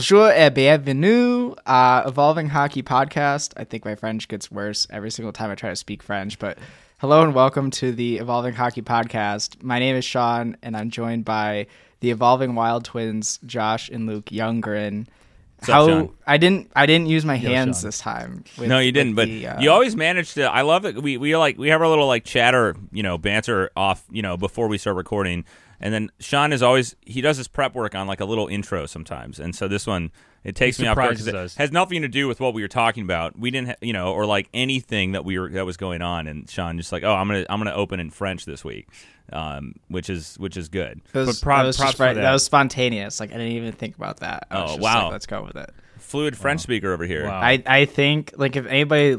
Bonjour et bienvenue, uh, Evolving Hockey Podcast. I think my French gets worse every single time I try to speak French, but hello and welcome to the Evolving Hockey Podcast. My name is Sean, and I'm joined by the Evolving Wild Twins, Josh and Luke Younggren. How? I didn't I didn't use my hands Sean. this time. with- No, you didn't. But the, uh, you always manage to. I love it. We we like we have our little like chatter, you know, banter off, you know, before we start recording. And then Sean is always he does his prep work on like a little intro sometimes. And so this one it takes He me off guard 'cause surprises it us. has nothing to do with what we were talking about. We didn't, ha- you know, or like anything that we were that was going on. And Sean just like, oh, I'm gonna I'm gonna open in French this week, um, which is which is good. That was, But prop- that was props right. that. was spontaneous. Like I didn't even think about that. I was Oh, just wow. like, let's go with it. Fluid French speaker over here. Wow. I I think like if anybody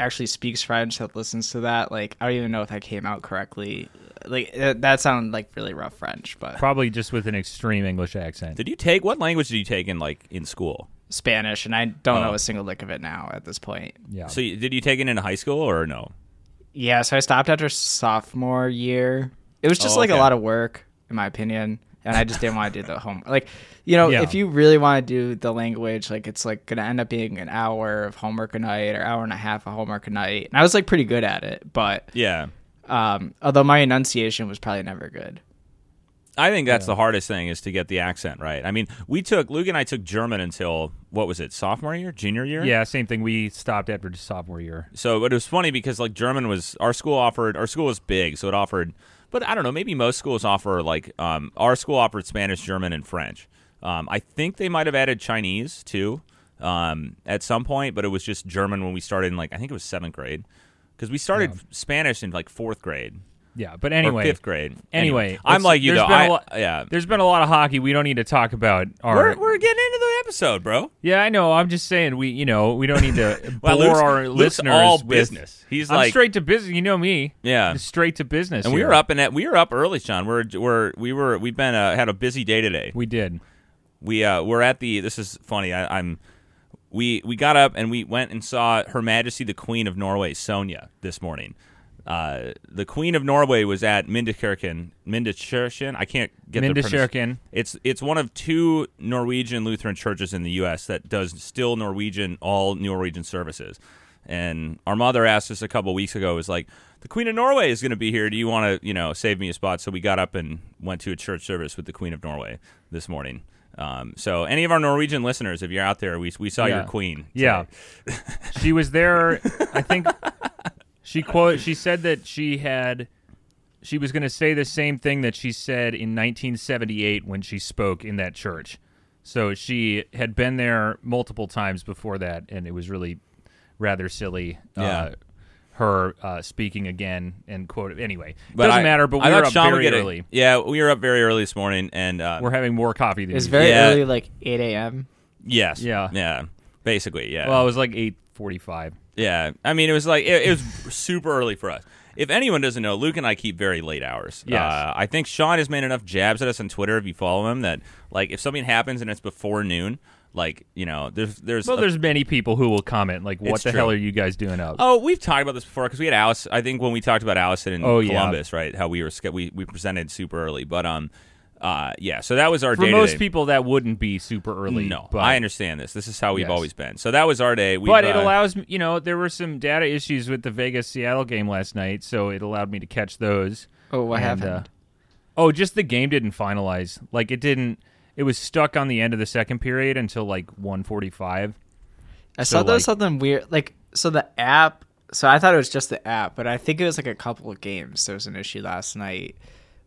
actually speaks French that listens to that, like I don't even know if that came out correctly. Like uh, that sounded like really rough French, but Probably just with an extreme English accent. Did you take what language did you take in like in school? Spanish, and I don't Oh. know a single lick of it now at this point. yeah. So you, did you take it in high school or no? Yeah, so I stopped after sophomore year. It was just Oh, like a lot of work, in my opinion, and I just didn't want to do the home. Like, you know, Yeah. if you really want to do the language, like it's like gonna end up being an hour of homework a night or hour and a half of homework a night. And I was like pretty good at it, but Yeah. um, although my enunciation was probably never good. I think that's the hardest thing is to get the accent right. I mean, we took Luke and I took German until what was it, sophomore year, junior year? yeah, same thing. We stopped after sophomore year. So, but it was funny because like German was our school offered our school was big, so it offered. But I don't know, maybe most schools offer like um, our school offered Spanish, German, and French. Um, I think they might have added Chinese too um, at some point, but it was just German when we started in like I think it was seventh grade because we started Spanish in like fourth grade Yeah, but or anyway, fifth grade. Anyway, I'm like you there's though. been a I, lot- yeah, there's been a lot of hockey. We don't need to talk about our. we're, we're getting into the episode, bro. yeah, I know. I'm just saying we, you know, we don't need to Well, bore Luke's- our Luke's listeners all with- business. He's I'm like straight to business. You know me. Yeah. Straight to business. And we were up and at we were up early, Sean. We're we're we were we've been uh, had a busy day today. We did. We uh we're at the this is funny. I, I'm we we got up and we went and saw Her Majesty the Queen of Norway, Sonja, this morning. Uh, the Queen of Norway was at Mindekirken, Mindekirchen. I can't get Mindekirchen. It's it's one of two Norwegian Lutheran churches in the U.S. that does still Norwegian all Norwegian services. And our mother asked us a couple weeks ago, was like, the Queen of Norway is going to be here. Do you want to, you know, save me a spot? So we got up and went to a church service with the Queen of Norway this morning. Um, so any of our Norwegian listeners, if you're out there, we we saw your Yeah. queen. Yeah, she was there. I think she quote. She said that she had. She was going to say the same thing that she said in 1978 when she spoke in that church. So she had been there multiple times before that, and it was really rather silly. Yeah. Uh, her uh, speaking again and quote. Anyway, But doesn't I- matter. But I we were up Sean very get it. early. Yeah, we were up very early this morning, and uh, We're having more coffee than It's usual. very Yeah. early, like eight a.m. yes, Yeah. yeah, basically, yeah. Well, it was like 8:45. Yeah, I mean, it was like it, it was super early for us. If anyone doesn't know, Luke and I keep very late hours. Yes. Uh, I think Sean has made enough jabs at us on Twitter. If you follow him, that like if something happens and it's before noon, like you know, there's there's Well, a- there's many people who will comment like, "What the true. hell are you guys doing up?" Oh, we've talked about this before because we had Alice. I think when we talked about Allison in Oh, yeah. Columbus, right? How we were we we presented super early, but um, uh, yeah. So that was our For day. most people, that wouldn't be super early. no, but, I understand this. This is how we've Yes. always been. So that was our day. We've, But it uh, allows you know there were some data issues with the Vegas Seattle game last night, so it allowed me to catch those. Oh, what And, happened? uh, oh, just the game didn't finalize. Like it didn't. It was stuck on the end of the second period until like 145. I so, saw there was like- something weird. Like, so the app. So I thought it was just the app, but I think it was like a couple of games. There was an issue last night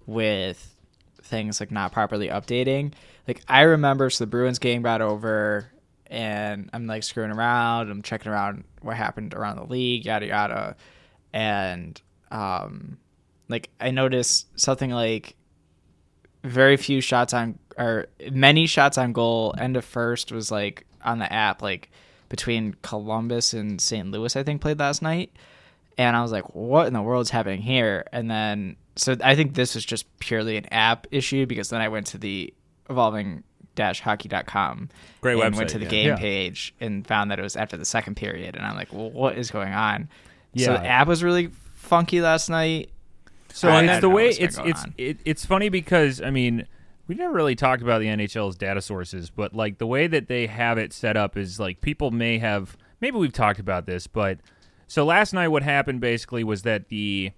with things like not properly updating. Like I remember, so the Bruins game got over, and I'm like screwing around. I'm checking around what happened around the league, yada yada, and um, like I noticed something like very few shots on or many shots on goal. End of first was like on the app, like between Columbus and St. Louis, I think played last night. And I was like, what in the world's happening here? And then, so I think this was just purely an app issue because then I went to the evolving dash hockey.com Great and website, went to the yeah. game Yeah. page and found that it was after the second period. And I'm like, well, what is going on? So Yeah. the app was really funky last night. So I- I it's the way it's it's it, it's funny because I mean We've never really talked about the NHL's data sources, but like the way that they have it set up is like people may have maybe we've talked about this, but so last night what happened basically was that the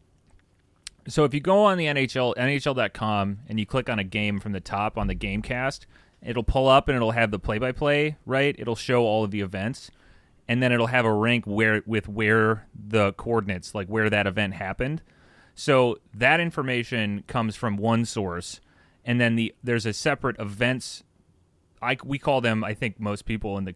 so if you go on the NHL NHL.com and you click on a game from the top on the GameCast, it'll pull up and it'll have the play-by-play, right? It'll show all of the events, and then it'll have a rank where with where the coordinates, like where that event happened. So that information comes from one source, and then the there's a separate events. I we call them. I think most people in the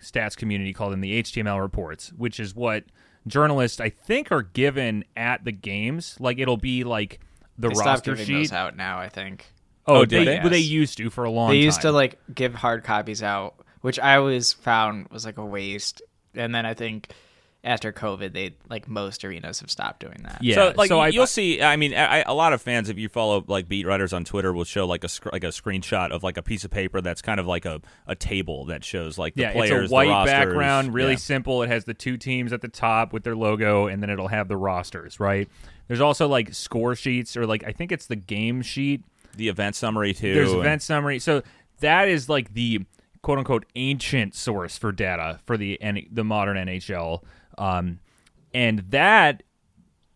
stats community call them the HTML reports, which is what journalists I think are given at the games. Like it'll be like the They roster giving sheet. those out now. I think Oh, Oh, they, did they? well, they used to for a long they time. used to like give hard copies out, which I always found was like a waste. And then I think after COVID, they like most arenas have stopped doing that. yeah. So like so I, you'll see. I mean, I, a lot of fans, if you follow like beat writers on Twitter, will show like a sc- like a screenshot of like a piece of paper that's kind of like a, a table that shows like the yeah, players, it's a white the background, really Yeah. simple. It has the two teams at the top with their logo, and then it'll have the rosters. Right. There's also like score sheets, or like I think it's the game sheet the event summary too. There's and- event summary. So that is like the quote unquote ancient source for data for the N- the modern NHL, um, and that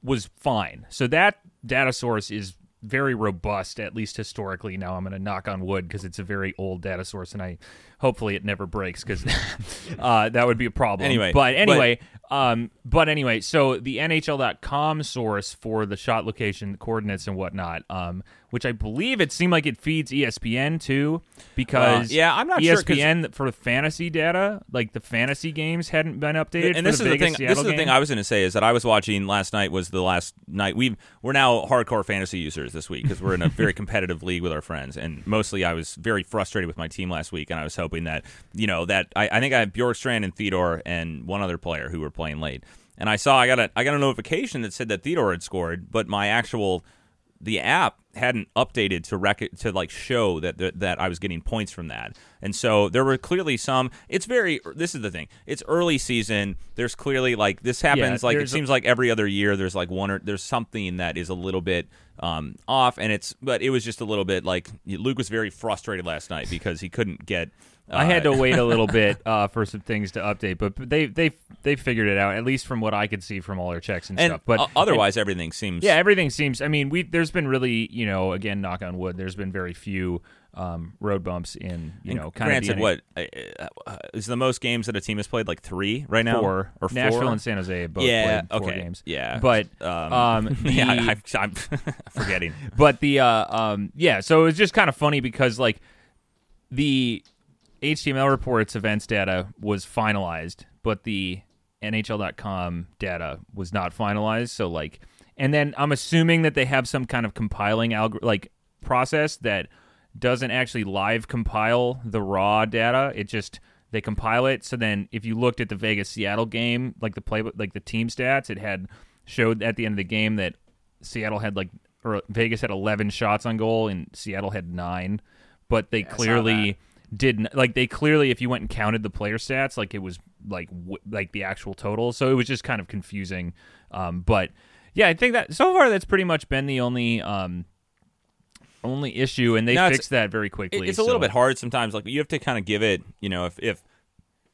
was fine. So that data source is very robust, at least historically. Now I'm going to knock on wood because it's a very old data source, and I hopefully it never breaks because uh, that would be a problem. Anyway, but but- anyway, um, but anyway, so the NHL.com source for the shot location coordinates and whatnot, um, which I believe it seemed like it feeds ESPN too, because Uh, yeah, I'm not sure, ESPN for fantasy data, like the fantasy games hadn't been updated. and for this the is the thing. Seattle This is the game. thing I was going to say is that I was watching last night. Was the last night we we're now hardcore fantasy users this week because we're in a very competitive league with our friends, and mostly I was very frustrated with my team last week, and I was hoping that you know that I, I think I have Bjorkstrand and Theodore and one other player who were playing late, and I saw I got a I got a notification that said that Theodore had scored, but my actual the app hadn't updated to rec- to like show that, that that I was getting points from that. And so there were clearly some it's very this is the thing. It's early season. There's clearly like this happens like it there's a- seems like every other year there's like one or there's something that is a little bit um off and it's but it was just a little bit like Luke was very frustrated last night because he couldn't get I had uh, to wait a little bit uh, for some things to update, but they they they figured it out at least from what I could see from all their checks and, and stuff. But otherwise everything seems Yeah, everything seems. I mean, we there's been really, you know, again, knock on wood. There's been very few um, road bumps in, you And know, kind granted, of what uh, uh, is the most games that a team has played? Like three right now, four or four? Nashville and San Jose both yeah, played four okay, games. yeah, but um, um, yeah, the- I, I'm forgetting. but the uh, um, yeah, so it was just kind of funny because like the HTML reports events data was finalized, but the NHL.com data was not finalized. So like, and then I'm assuming that they have some kind of compiling algor- like process that doesn't actually live compile the raw data. It just they compile it. So then, if you looked at the Vegas Seattle game, like the play, like the team stats, it had showed at the end of the game that Seattle had like or Vegas had 11 shots on goal and Seattle had nine, but they saw clearly didn't like they clearly if you went and counted the player stats like it was like w- like the actual total so it was just kind of confusing um but yeah i think that so far that's pretty much been the only um only issue and they No, fixed that very quickly It- it's a little bit hard sometimes. Like you have to kind of give it, you know, if if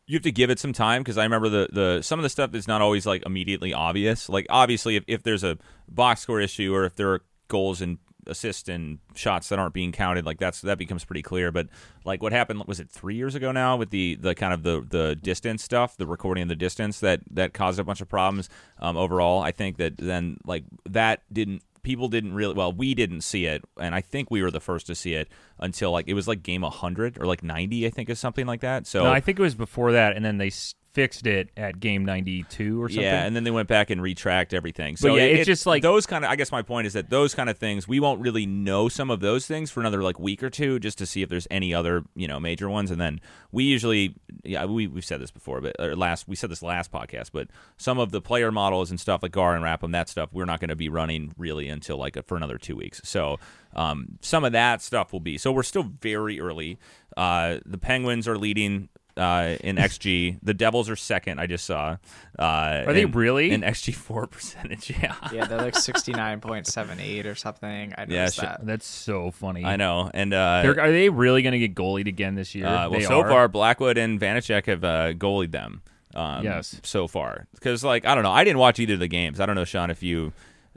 you have to give it some time because I remember the the some of the stuff is not always like immediately obvious. Like obviously, if if there's a box score issue or if there are goals and assists and shots that aren't being counted, like that's that becomes pretty clear. But like what happened was it three years ago now with the the kind of the the distance stuff, the recording of the distance that that caused a bunch of problems um, overall. I think that then like that didn't people didn't really well we didn't see it and i think we were the first to see it until like it was like game 100 or like 90 i think is something like that so no, i think it was before that and then they fixed it at game 92 or something. yeah and then they went back and retracked everything. But so yeah, it- it's it- just like- those kind of i guess my point is that those kind of things we won't really know some of those things for another like week or two just to see if there's any other you know major ones. And then we usually yeah we, we've said this before but or last we said this last podcast but some of the player models and stuff like GAR and RAPM, that stuff we're not going to be running really until like for another two weeks. So um, some of that stuff will be so we're still very early. Uh, the penguins are leading uh, in XG. The Devils are second. I just saw. Uh, Are they really? in XG four percentage? Yeah, Yeah, they're like sixty nine point seven eight or something. I Yeah, noticed shit. that. That's so funny. I know. And uh, They're, are they really going to get goalied again this year? Uh, well, They so are? far, Blackwood and Vanecek have uh, goalied them. Um, Yes. So far, because like I don't know, I didn't watch either of the games. I don't know, Sean, if you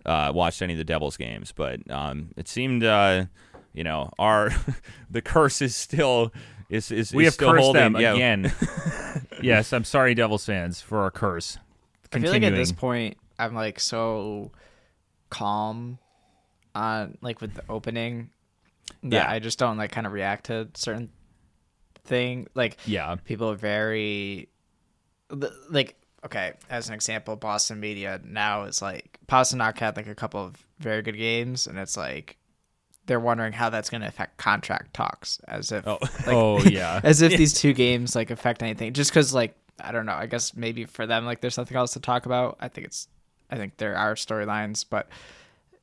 uh, watched any of the Devils games, but um, it seemed, uh, you know, our the curse is still is is, we is have still cursed holding. them yeah. again. yes, I'm sorry, Devils fans, for our curse. I feel like at this point I'm like so calm on like with the opening Yeah. I just don't like kind of react to certain thing like Yeah. people are very like okay as an example boston media now is like Pastrnak had like a couple of very good games and it's like they're wondering how that's going to affect contract talks as if Oh. like, oh yeah. as if these two games like affect anything just because like i don't know i guess maybe for them like there's nothing else to talk about i think it's i think there are storylines but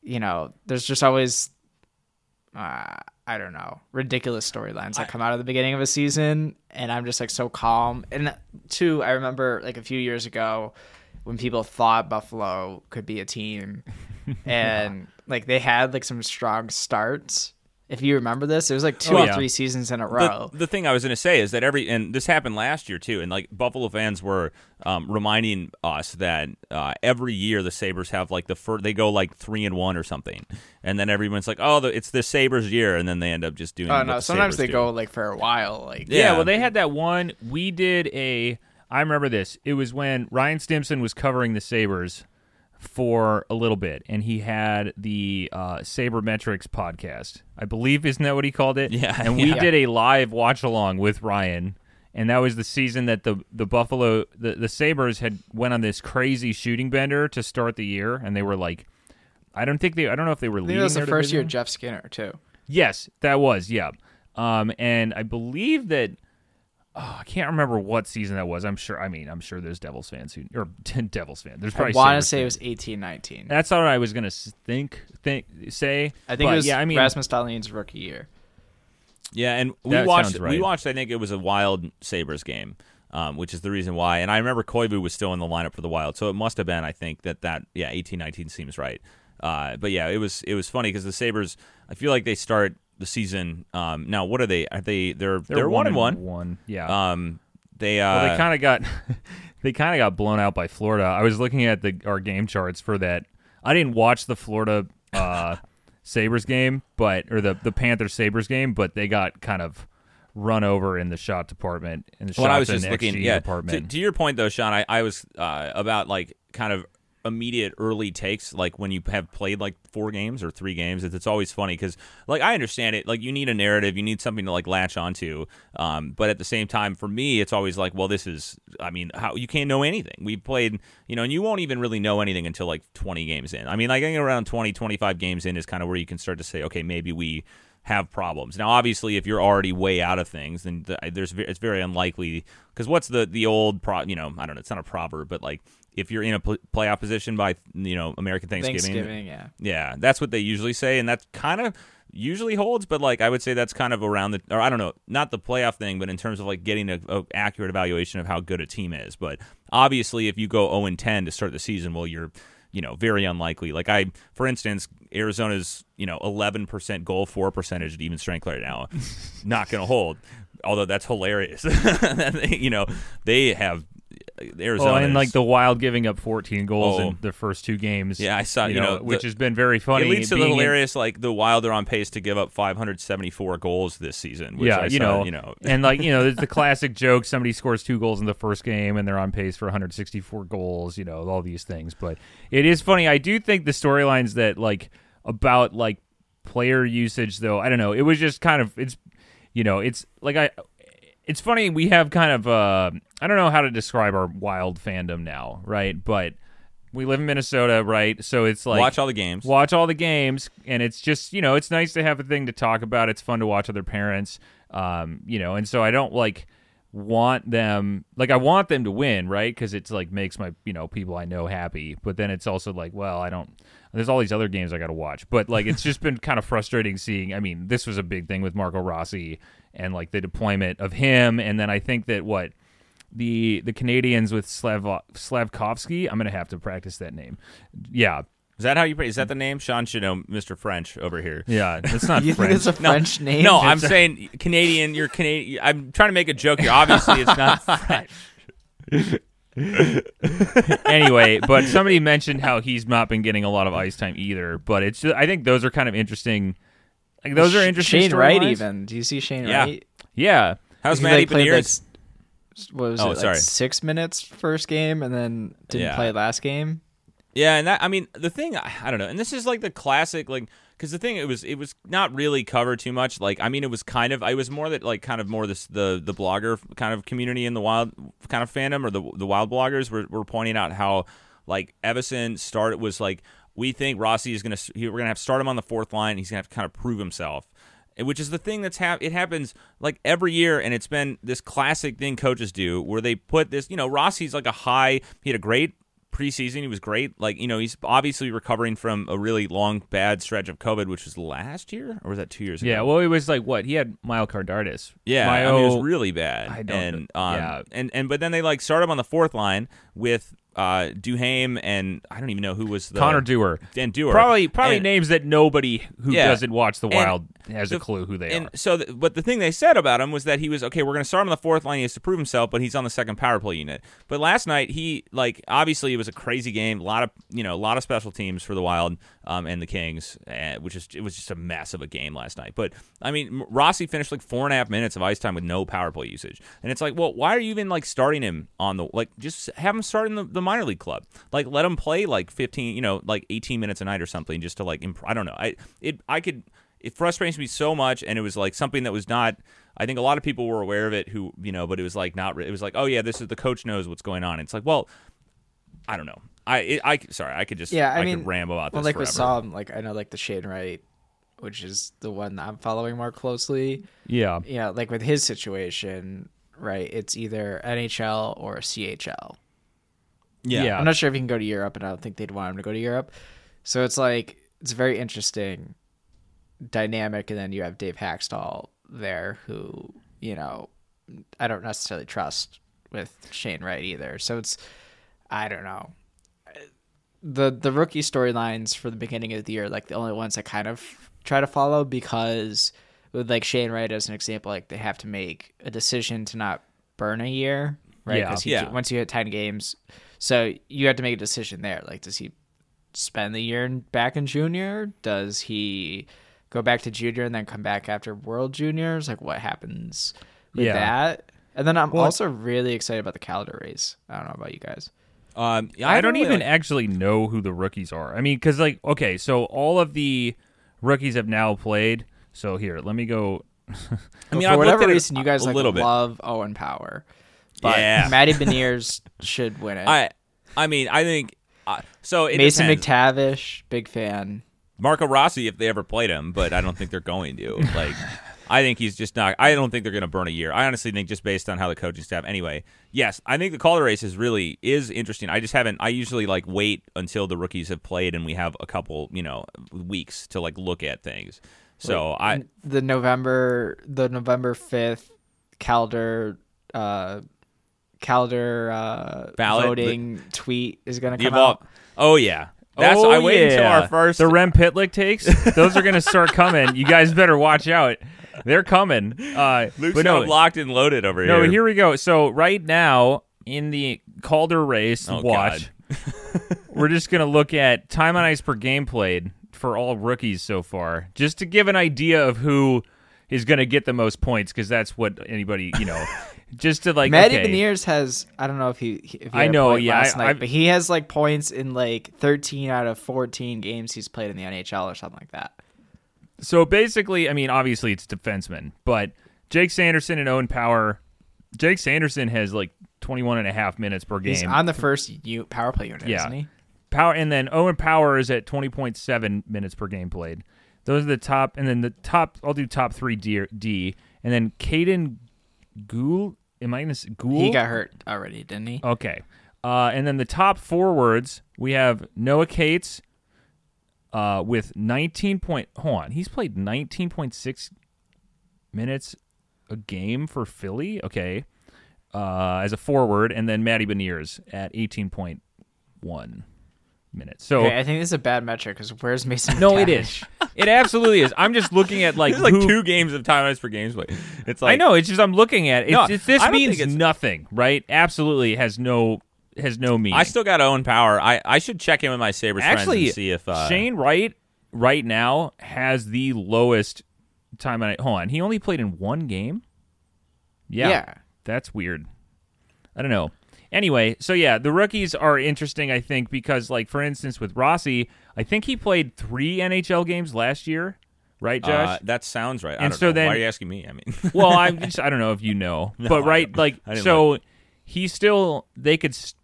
you know there's just always uh, i don't know ridiculous storylines that come out of the beginning of a season and i'm just like so calm and two i remember like a few years ago when people thought buffalo could be a team and like they had like some strong starts if you remember this it was like two Oh, or yeah. three seasons in a row the thing I was going to say is that every and this happened last year too, and like Buffalo fans were um, reminding us that uh, every year the Sabres have like the first they go like three and one or something, and then everyone's like, oh, the, it's the Sabres year, and then they end up just doing. Oh what no! the Sometimes Sabres they do. go like for a while. Like Yeah, Yeah. well, they had that one. We did a. I remember this. It was when Ryan Stimson was covering the Sabres for a little bit, and he had the uh, Sabermetrics podcast. I believe isn't that what he called it? Yeah, And we yeah. did a live watch along with Ryan, and that was the season that the the Buffalo the the Sabres had went on this crazy shooting bender to start the year, and they were like. I don't think they. I don't know if they were I think leading. it was the their first year division. Jeff Skinner too. Yes, that was. Yeah. Um, and I believe that. Oh, I can't remember what season that was. I'm sure. I mean, I'm sure there's Devils fans who or Devils fans. There's I probably. want to Sabres say it was eighteen nineteen. That's what I was gonna think. Think say. I think but it was Yeah, I mean, Rasmus Dahlin's rookie year. Yeah, and we That watched. right. We watched. I think it was a Wild Sabres game, um, which is the reason why. And I remember Koivu was still in the lineup for the Wild, so it must have been. I think that that yeah, eighteen nineteen seems right. Uh, but yeah, it was it was funny because the Sabres. I feel like they start the season. Um, now what are they? Are they? They're they're, one and one. One. Yeah. Um, they uh, well, they kind of got. they kind of got blown out by Florida. I was looking at the our game charts for that. I didn't watch the Florida uh, Sabres game, but or the the Panthers Sabres game, but they got kind of run over in the shot department in the Well, shots I was just looking. XG Yeah, to, department. to your point though, Sean, I, I was uh, about like kind of immediate early takes. Like when you have played like four games or three games, it's, it's always funny because like I understand it. Like you need a narrative, you need something to like latch onto. Um, but at the same time, for me, it's always like, well, this is. I mean, how you can't know anything. We played, you know, and you won't even really know anything until like 20 games in. I mean, like getting around 20, 25 games in is kind of where you can start to say, okay, maybe we have problems. Now, obviously, if you're already way out of things, then there's it's very unlikely because what's the the old pro? You know, I don't know. It's not a proverb, but like if you're in a pl- playoff position by you know American Thanksgiving, Thanksgiving, yeah. yeah, that's what they usually say, and that kind of usually holds. But like I would say that's kind of around the, or I don't know, not the playoff thing, but in terms of like getting a, a accurate evaluation of how good a team is. But obviously, if you go 0 and 10 to start the season, well, you're you know very unlikely. Like I, for instance, Arizona's you know 11 percent goal for percentage at even strength right now, not going to hold. Although that's hilarious, you know they have Arizona Oh, and like the Wild giving up 14 goals Oh. in the first two games. Yeah, I saw- you know, which the- has been very funny. It leads to the being in- hilarious, like the Wild are on pace to give up 574 goals this season. Which yeah, I you saw, know, you know, and like you know, there's the classic joke: somebody scores two goals in the first game, and they're on pace for 164 goals. You know, all these things. But it is funny. I do think the storylines that like about like player usage, though. I don't know. It was just kind of it's, you know, it's like I. It's funny we have kind of uh I don't know how to describe our wild fandom now, right? But we live in Minnesota, right? So it's like watch all the games. watch all the games and it's just you know it's nice to have a thing to talk about it's fun to watch other parents um you know and so i don't like want them like I want them to win, right? Because it's like makes my you know people I know happy. But then it's also like, well, I don't. There's all these other games I got to watch. But like, it's just been kind of frustrating seeing. I mean, this was a big thing with Marco Rossi and like the deployment of him, and then I think that what the the Canadiens with Slav Slafkovsky. I'm gonna have to practice that name. Yeah, Is that how you? Is that the name? Sean should know, Mr. French over here. yeah. It's not You French. think it's a No, French name? No, I'm saying Canadian. You're Canadian. I'm trying to make a joke here. Obviously, it's not French. anyway, but somebody mentioned how he's not been getting a lot of ice time either. But it's just, I think those are kind of interesting. Like those are interesting. Shane Wright, storylines. even. Do you see Shane Yeah. Wright? Yeah, How's He, Matty was Oh, it? sorry. Like six minutes first game, and then didn't Yeah. play last game. Yeah, and that I mean the thing I, don't know, and this is like the classic like because the thing it was it was not really covered too much. Like I mean it was kind of I was more that like kind of more this the the blogger kind of community in the wild kind of fandom or the the wild bloggers were, were pointing out how like Evason started was like we think Rossi is gonna he, we're gonna have to start him on the fourth line. He's gonna have to kind of prove himself. Which is the thing that's hap- it happens like every year, and it's been this classic thing coaches do where they put this. You know, Rossi's like a high. He had a great preseason. He was great. Like, you know, he's obviously recovering from a really long, bad stretch of COVID, which was last year, or was that two years ago? yeah. Well, it was like what he had myocarditis. Yeah, I Myo- mean, it was really bad. I don't and, um, Yeah. and and but then they like start him on the fourth line with uh Duhaime and I don't even know who was the Connor Dewar. and Dewar. Probably probably And- names that nobody who Yeah. doesn't watch the Wild has a clue who they and are. so, th- but the thing they said about him was that he was okay. We're going to start him on the fourth line. He has to prove himself, but he's on the second power play unit. But last night, he like obviously it was a crazy game. A lot of you know a lot of special teams for the Wild um, and the Kings, uh, which is it was just a mess of a game last night. But I mean, Rossi finished like four and a half minutes of ice time with no power play usage, and it's like, well, why are you even like starting him on the like just have him start in the, the minor league club? Like let him play like fifteen, you know, like eighteen minutes a night or something, just to like imp- I don't know. I it I could it frustrates me so much and it was like something that was not i think a lot of people were aware of it who you know but it was like not it was like oh yeah this is the coach knows what's going on it's like well i don't know i it, i sorry i could just Yeah, I, I, mean, could ram about well, this like forever. with Psalm, like I know, like the Shane Wright, which is the one that I'm following more closely. Yeah. Yeah, like with his situation, right? It's either NHL or CHL. yeah Yeah. I'm not sure if he can go to Europe, and I don't think they'd want him to go to Europe. So it's like it's very interesting dynamic, and then you have Dave Hakstol there, who you know I don't necessarily trust with Shane Wright either. So it's I don't know the the rookie storylines for the beginning of the year, like the only ones I kind of try to follow because with like Shane Wright as an example, like they have to make a decision to not burn a year, right? Yeah. 'Cause he- Yeah. once you hit ten games, so you have to make a decision there. Like, does he spend the year back in junior? Does he go back to junior and then come back after World Juniors? Like, what happens with Yeah. that? And then I'm Well- also really excited about the Calder race. I don't know about you guys. Um yeah, I don't really, even like- actually know who the rookies are. I mean, because like, okay, so all of the rookies have now played. So here, let me go. i mean for I've whatever looked at it reason, you guys a like little bit love Owen Power, but Yeah. Matty Beniers should win it. i i mean i think uh, so it Mason depends. McTavish, big fan. Marco Rossi if they ever played him, but I don't think they're going to. Like, I think he's just not. I don't think they're going to burn a year. I honestly think just based on how the coaching staff. Anyway, yes, I think the Calder race is really is interesting. I just haven't. I usually like wait until the rookies have played and we have a couple, you know, weeks to like look at things. So I the November the November fifth Calder uh Calder uh Ballot, voting tweet is gonna come evol- out. Oh yeah, that's oh, I wait until our first. The Rem Pitlick takes. Those are going to start coming. You guys better watch out. They're coming. Uh, Luke's but no, got locked and loaded over no. here. Here we go. So right now in the Calder race, Oh, watch. we're just going to look at time on ice per game played for all rookies so far, just to give an idea of who is going to get the most points, because that's what anybody you know. just to like Matty okay. Beniers has I don't know if he if he I know, yeah, last I- night, I've- but he has like points in like thirteen out of fourteen games he's played in the NHL or something like that. So basically, I mean, obviously it's defensemen, but Jake Sanderson and Owen Power. Jake Sanderson has like 21 and a half minutes per game. He's on the first u- power play unit, Yeah. isn't he? Power and then Owen Power is at 20.7 minutes per game played. Those are the top and then the top I'll do top 3 D, D and then Caden Gould Am I going to say Gould? He got hurt already, didn't he? Okay. Uh, and then the top forwards, we have Noah Cates uh, with 19 point. Hold on, he's played 19.6 minutes a game for Philly. Okay, uh, as a forward, and then Matty Beniers at 18.1 minutes. So Okay, I think this is a bad metric because where's Mason? no, it McTavish? is. It absolutely is. I'm just looking at like like who- two games of time ice per games play. It's like I know. It's just I'm looking at it. No, It's- this means it's- nothing, right? Absolutely has no has no meaning. I still got Owen Power. I, I should check in with my Sabres friends Actually, and see if uh, Shane Wright right now has the lowest time on. Hold on, he only played in one game. Yeah, Yeah. that's weird. I don't know. Anyway, so yeah, the rookies are interesting. I think because, like, for instance, with Rossi, I think he played three NHL games last year, right, Josh? uh, that sounds right. I And don't so know. then- why are you asking me? I mean, well, I'm just, I don't know if you know, No, but right, don't. like, I didn't so he still they could. s hold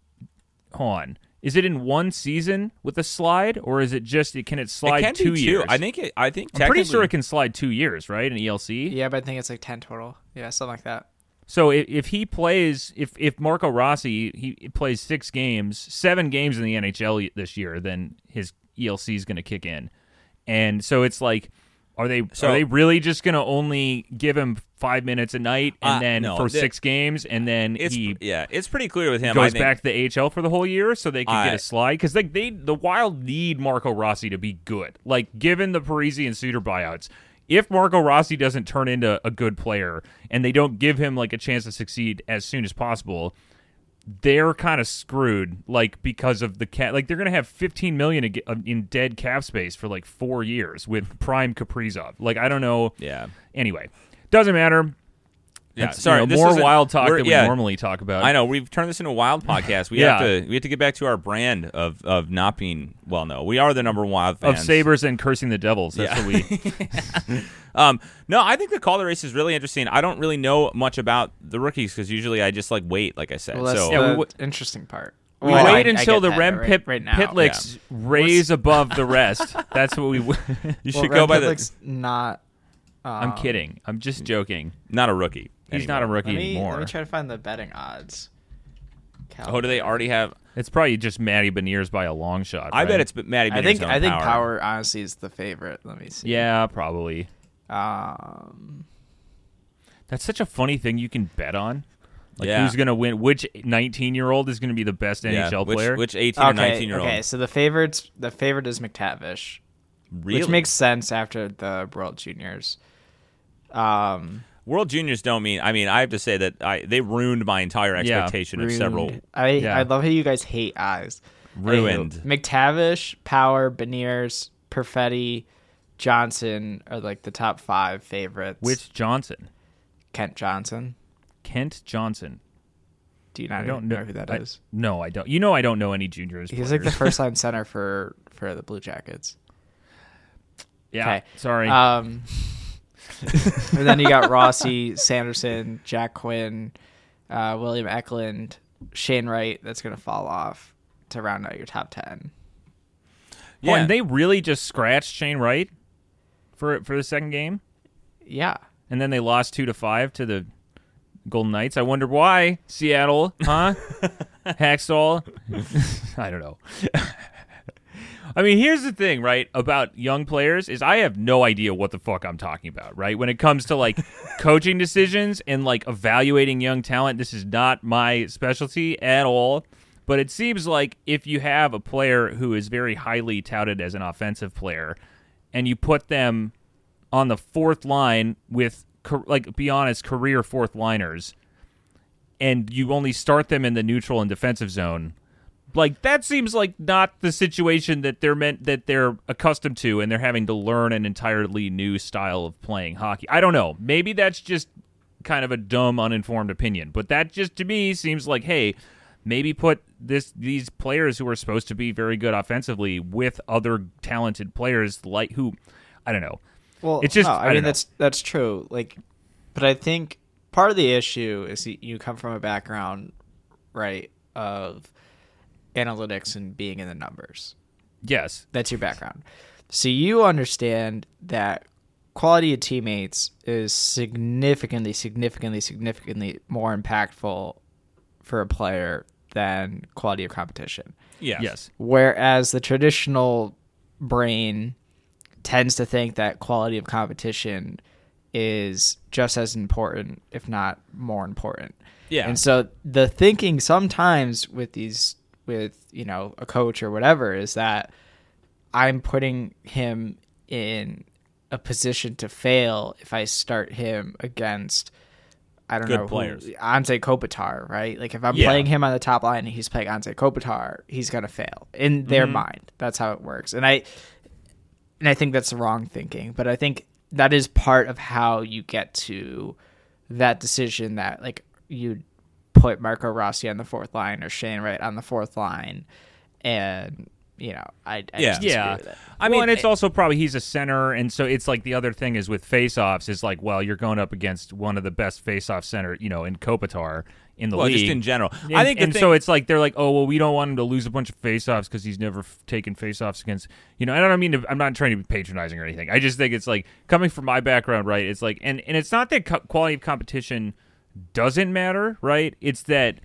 on, is it in one season with a slide, or is it just it can it slide it can two be years? I think. It, I think. I'm pretty sure it can slide two years, right? In ELC. Yeah, but I think it's like ten total. Yeah, something like that. So if, if he plays, if if Marco Rossi he plays six games, seven games in the NHL this year, then his ELC is going to kick in, and so it's like, are they So- are they really just going to only give him five minutes a night and Uh, then no, for six games, and then It's he yeah. It's pretty clear with him. Goes back to the AHL for the whole year, so they can get a slide because like they the Wild need Marco Rossi to be good. Like given the Parise and Suter buyouts, if Marco Rossi doesn't turn into a good player and they don't give him like a chance to succeed as soon as possible, they're kind of screwed. Like because of the cat, like they're gonna have 15 million in dead cap space for like four years with Prime Kaprizov. Like I don't know. Yeah. Anyway, doesn't matter. Yeah. You Sorry. know, this more wild talk than we yeah, normally talk about. I know we've turned this into a wild podcast. We Yeah. have to we have to get back to our brand of of not being well. No, we are the number one wild of. Sabres and cursing the devils. That's Yeah. what we. Um, no, I think the Calder race is really interesting. I don't really know much about the rookies because usually I just like wait, like I said. Well, that's so Yeah, the we w- interesting part. We Well, wait I until get the that, Rem right, Pit, right now. Pitlicks raise above the rest. That's what we. w- you Well, should Rem go by the Pitlick's not. I'm um, kidding. I'm just joking. not a rookie. He's anymore. not a rookie Let me, anymore. let me try to find the betting odds. Oh, do they already have? It's probably just Matty Beniers by a long shot. I right? bet it's Matty. I Beniers think I think power. power. honestly is the favorite. Let me see. Yeah, probably. Um. That's such a funny thing you can bet on. Like Yeah. who's gonna win? Which 19 year old is gonna be the best Yeah, NHL which, player? Which 18 or 19 year old? Okay. So the favorites. The favorite is McTavish, really? which makes sense after the World Juniors. Um. World Juniors don't mean. I mean, I have to say that I they ruined my entire Yeah, expectation of several. ruined. I Yeah. I love how you guys hate eyes. Ruined. Anywho, McTavish, Power, Beniers, Perfetti, Johnson are like the top five favorites. Which Johnson? Kent Johnson. Kent Johnson. Do you not I don't know know who that is? I- No, I don't. You know, I don't know any juniors. He's like the first line center for for the Blue Jackets. Yeah. Okay. Sorry. Um, and then you got Rossi, Sanderson, Jack Quinn, uh, William Eklund, Shane Wright. That's gonna fall off to round out your top ten. Oh, and they really just scratched Shane Wright for for the second game, Yeah. and then they lost two to five to the Golden Knights. I wonder why Seattle, huh? Hakstol. I don't know. I mean, here's the thing, right, about young players is I have no idea what the fuck I'm talking about, right? When it comes to like coaching decisions and like evaluating young talent, this is not my specialty at all. But it seems like if you have a player who is very highly touted as an offensive player and you put them on the fourth line with like be honest career fourth liners and you only start them in the neutral and defensive zone like that seems like not the situation that they're meant that they're accustomed to and they're having to learn an entirely new style of playing hockey. I don't know. Maybe that's just kind of a dumb uninformed opinion but that just to me seems like hey maybe put this these players who are supposed to be very good offensively with other talented players like who i don't know Well, It's just- no, I I, mean know. that's that's true. Like, but I think part of the issue is you- you come from a background, right, of analytics and being in the numbers. yes That's your background, so you understand that quality of teammates is significantly, significantly, significantly more impactful for a player than quality of competition. Yes. Yes. Whereas the traditional brain tends to think that quality of competition is just as important, if not more important. Yeah. And so the thinking sometimes with these, with, you know, a coach or whatever, is that I'm putting him in a position to fail if I start him against I don't Good know who- players. Ante Kopitar, right? Like if I'm Yeah. playing him on the top line and he's playing Ante Kopitar, he's gonna fail in their Mm-hmm. mind. That's how it works, and I and I think that's the wrong thinking. But I think that is part of how you get to that decision that like you put Marco Rossi on the fourth line or Shane Wright on the fourth line, and you know I, I Yeah. Yeah. with it. I mean, and it's also probably he's a center, and so it's like the other thing is with face-offs is like, well, you're going up against one of the best face-off center, you know, in Kopitar in the Well, league. just in general. And, I think and thing, so it's like they're like, oh well, we don't want him to lose a bunch of face-offs because he's never f- taken face-offs against, you know. And I don't mean to, I'm not trying to be patronizing or anything. I just think it's like coming from my background, right? It's like, and and it's not that co- quality of competition doesn't matter, right? It's that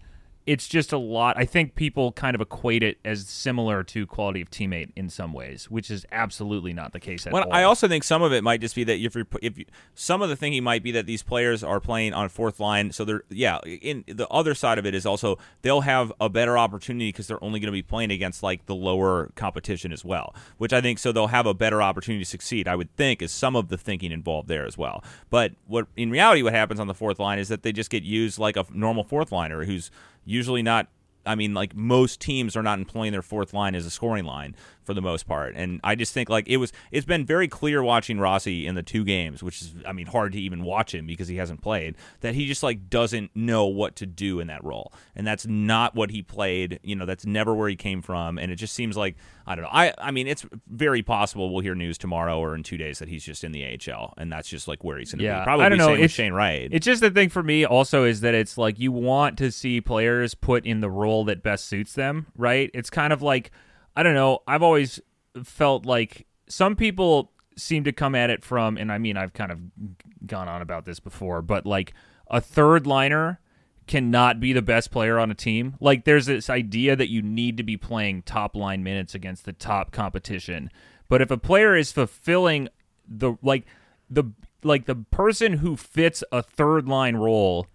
it's just a lot. I think people kind of equate it as similar to quality of teammate in some ways, which is absolutely not the case at Well, all. I also think some of it might just be that if you're, if you, some of the thinking might be that these players are playing on fourth line, so they're yeah. In the other side of it is also they'll have a better opportunity because they're only going to be playing against like the lower competition as well, which I think so they'll have a better opportunity to succeed. I would think is some of the thinking involved there as well. But what in reality what happens on the fourth line is that they just get used like a normal fourth liner who's usually not I mean, like most teams are not employing their fourth line as a scoring line for the most part, and I just think like it was. It's been very clear watching Rossi in the two games, which is, I mean, hard to even watch him because he hasn't played. That he just like doesn't know what to do in that role, and that's not what he played. You know, that's never where he came from, and it just seems like I don't know. I I mean, it's very possible we'll hear news tomorrow or in two days that he's just in the AHL, and that's just like where he's going to Yeah, be. Probably I don't know. It's- Shane Wright. It's just the thing for me also is that it's like you want to see players put in the role that best suits them, right? It's kind of like I don't know, I've always felt like some people seem to come at it from and I mean I've kind of gone on about this before, but like a third liner cannot be the best player on a team. Like there's this idea that you need to be playing top line minutes against the top competition. But if a player is fulfilling the like the like the person who fits a third line role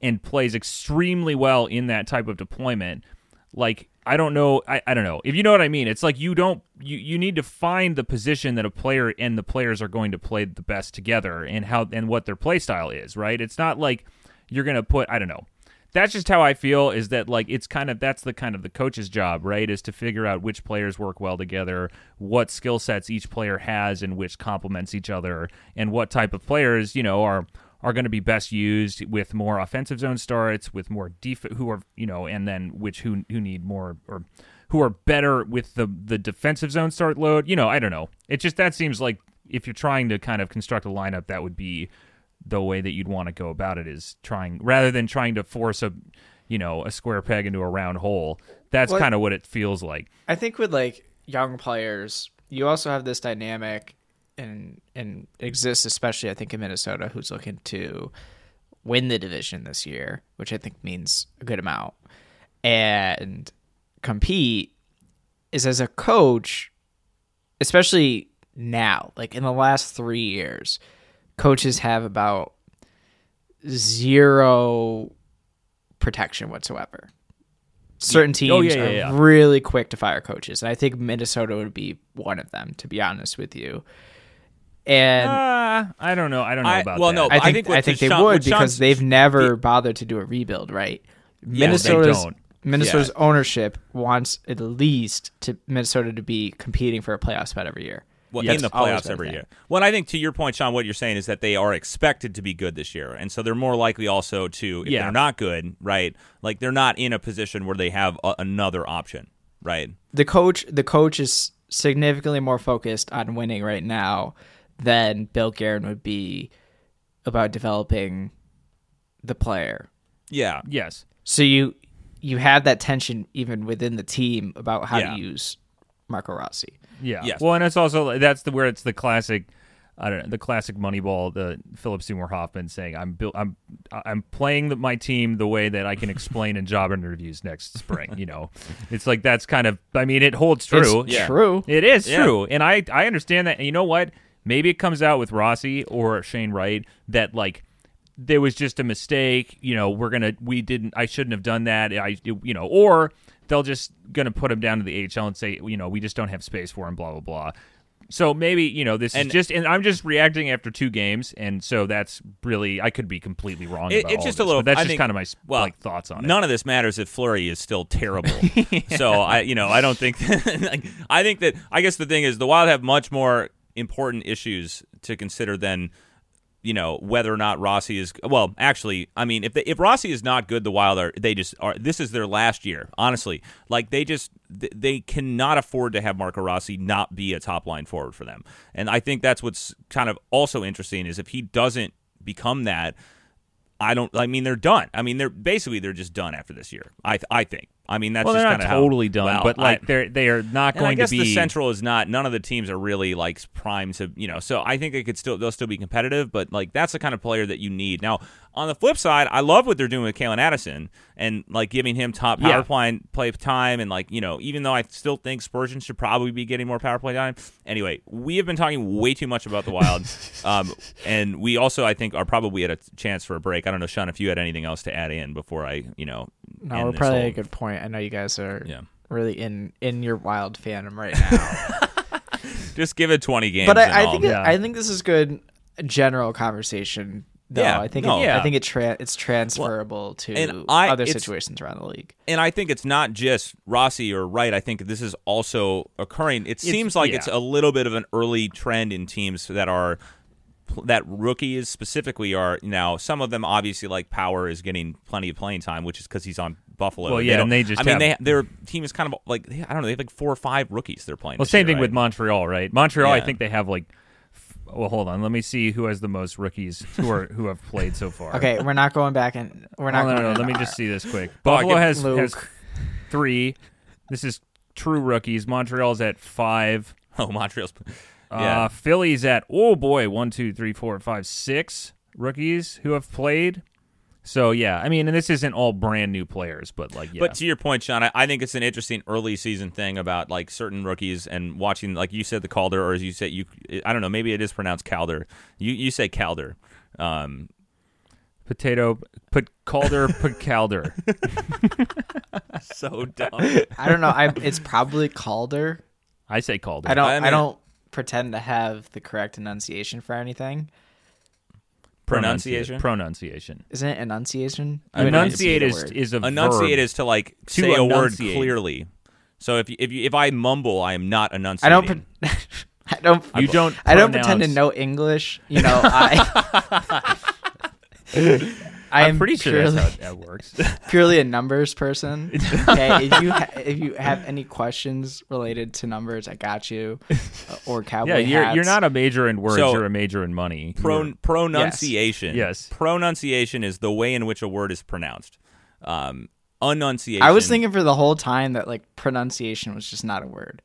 and plays extremely well in that type of deployment, like I don't know I, I don't know. If you know what I mean, it's like you don't you, you need to find the position that a player and the players are going to play the best together and how and what their play style is, right? It's not like you're gonna put I don't know. That's just how I feel is that like it's kind of that's the kind of the coach's job, right? Is to figure out which players work well together, what skill sets each player has and which complements each other, and what type of players, you know, are are going to be best used with more offensive zone starts, with more def who are, you know, and then which who who need more or who are better with the the defensive zone start load. You know, I don't know. It just that seems like if you're trying to kind of construct a lineup, that would be the way that you'd want to go about it is trying rather than trying to force a you know a square peg into a round hole that's Well- kind of what it feels like I think with like young players, you also have this dynamic and and exists especially I think in Minnesota who's looking to win the division this year, which I think means a good amount. And compete is as a coach, especially now, like in the last 3 years, coaches have about zero protection whatsoever. Certain teams Oh, yeah, yeah, are yeah. really quick to fire coaches, and I think Minnesota would be one of them. To be honest with you, and uh, i don't know i don't know I- about well, that. no, I I think think I think the they Sean- would because they've never bothered to do a rebuild, right? Minnesota's don't. Minnesota's ownership wants at least to Minnesota to be competing for a playoff spot every year. Well, Yeah, in the playoffs every year. Well, I think to your point, Sean, what you're saying is that they are expected to be good this year, and so they're more likely also to, if Yeah. they're not good, right? Like they're not in a position where they have a, another option, right? The coach the coach is significantly more focused on winning right now than Bill Guerin would be about developing the player. Yeah, yes So you you have that tension even within the team about how Yeah. to use Marco Rossi. yeah Yes. well and it's also that's the where it's the classic I don't know the classic Moneyball, the Philip Seymour Hoffman saying, "I'm built, I'm I'm playing the, my team the way that I can explain in job interviews next spring." You know, it's like that's kind of. I mean, it holds true. It's Yeah. true. It is Yeah. true, and I I understand that. And you know what? Maybe it comes out with Rossi or Shane Wright that like there was just a mistake. You know, we're gonna we didn't. I shouldn't have done that. I you know, or they'll just gonna put him down to the AHL and say, you know, we just don't have space for him. Blah blah blah. So maybe you know this And- is just, and I'm just reacting after two games, and so that's really I could be completely wrong. It- about it's just this, a little. That's I just think- kind of my well, like thoughts on it. None of this matters if Fleury is still terrible. So I, you know, I don't think. like, I think that I guess the thing is the Wild have much more important issues to consider than you know whether or not Rossi is well actually I mean if they, if Rossi is not good the Wild are they just are this is their last year honestly. Like they just they cannot afford to have Marco Rossi not be a top line forward for them. And I think that's what's kind of also interesting is if he doesn't become that I don't I mean they're done I mean they're basically they're just done after this year I I think I mean that's well, just they're not totally done, well, but like I- they're they are not and I going guess to be the Central is not. None of the teams are really like primed to, you know. So I think they could still they'll still be competitive, but like that's the kind of player that you need. Now on the flip side, I love what they're doing with Calen Addison and like giving him top power Yeah. play play time and like you know even though I still think Spurgeon should probably be getting more power play time. Anyway, we have been talking way too much about the Wild, um, and we also I think are probably at a chance for a break. I don't know, Sean, if you had anything else to add in before I you know. No, we're this probably at whole- a good point. I know you guys are Yeah. really in in your wild fandom right now. Just give it twenty games. but and I, I think Yeah. I think this is good general conversation. Though. Yeah, I think no. it, Yeah. I think it tra- it's transferable to I- other situations around the league. and I think it's not just Rossi or Wright. I think this is also occurring. It seems like yeah. it's a little bit of an early trend in teams that are that rookies specifically are now. Some of them obviously like Power is getting plenty of playing time, which is because he's on Buffalo. Well, yeah, don't- and they just I mean, they their team is kind of like I don't know. They have like four or five rookies they're playing. Well, same year, thing right? with Montreal, right? Montreal, I think they have like. F- Well, hold on. Let me see who has the most rookies who are who have played so far. Okay, we're not going back and we're not. no, no, going no. into Let me just see this quick. Buffalo has Luke. has three. This is true rookies. Montreal's at five. Oh, Montreal's. Uh, Yeah. Philly's at oh boy, one, two, three, four, five, six rookies who have played. So yeah, I mean, and this isn't all brand new players, but like yeah, But to your point, Sean, I, I think it's an interesting early season thing about like certain rookies and watching, like you said, the Calder, or as you said, you I don't know, maybe it is pronounced Calder. You you say Calder. Um, potato, put Calder, put Calder. so dumb. I don't know. I it's probably Calder. I say Calder. I don't. I I, don't pretend to have the correct enunciation for anything. Pronunciation. Pronunciation. Isn't it enunciation? I mean, Enunciate is word. is a Enunciate verb. is to like To say a word enunciate. clearly. So if you, if you, if I mumble, I am not I enunciating. don't. Pre- I don't. You don't. I don't pretend to pronounce- know English. You know, I. I I'm am pretty sure that's how that works. purely a numbers person. Okay, if you ha- if you have any questions related to numbers, I got you. Uh, Or cowboy yeah, you're hats. you're not a major in words. So- you're a major in money. Pro, pronunciation. Yes. Pronunciation is the way in which a word is pronounced. Um, enunciation. I was thinking for the whole time that like pronunciation was just not a word.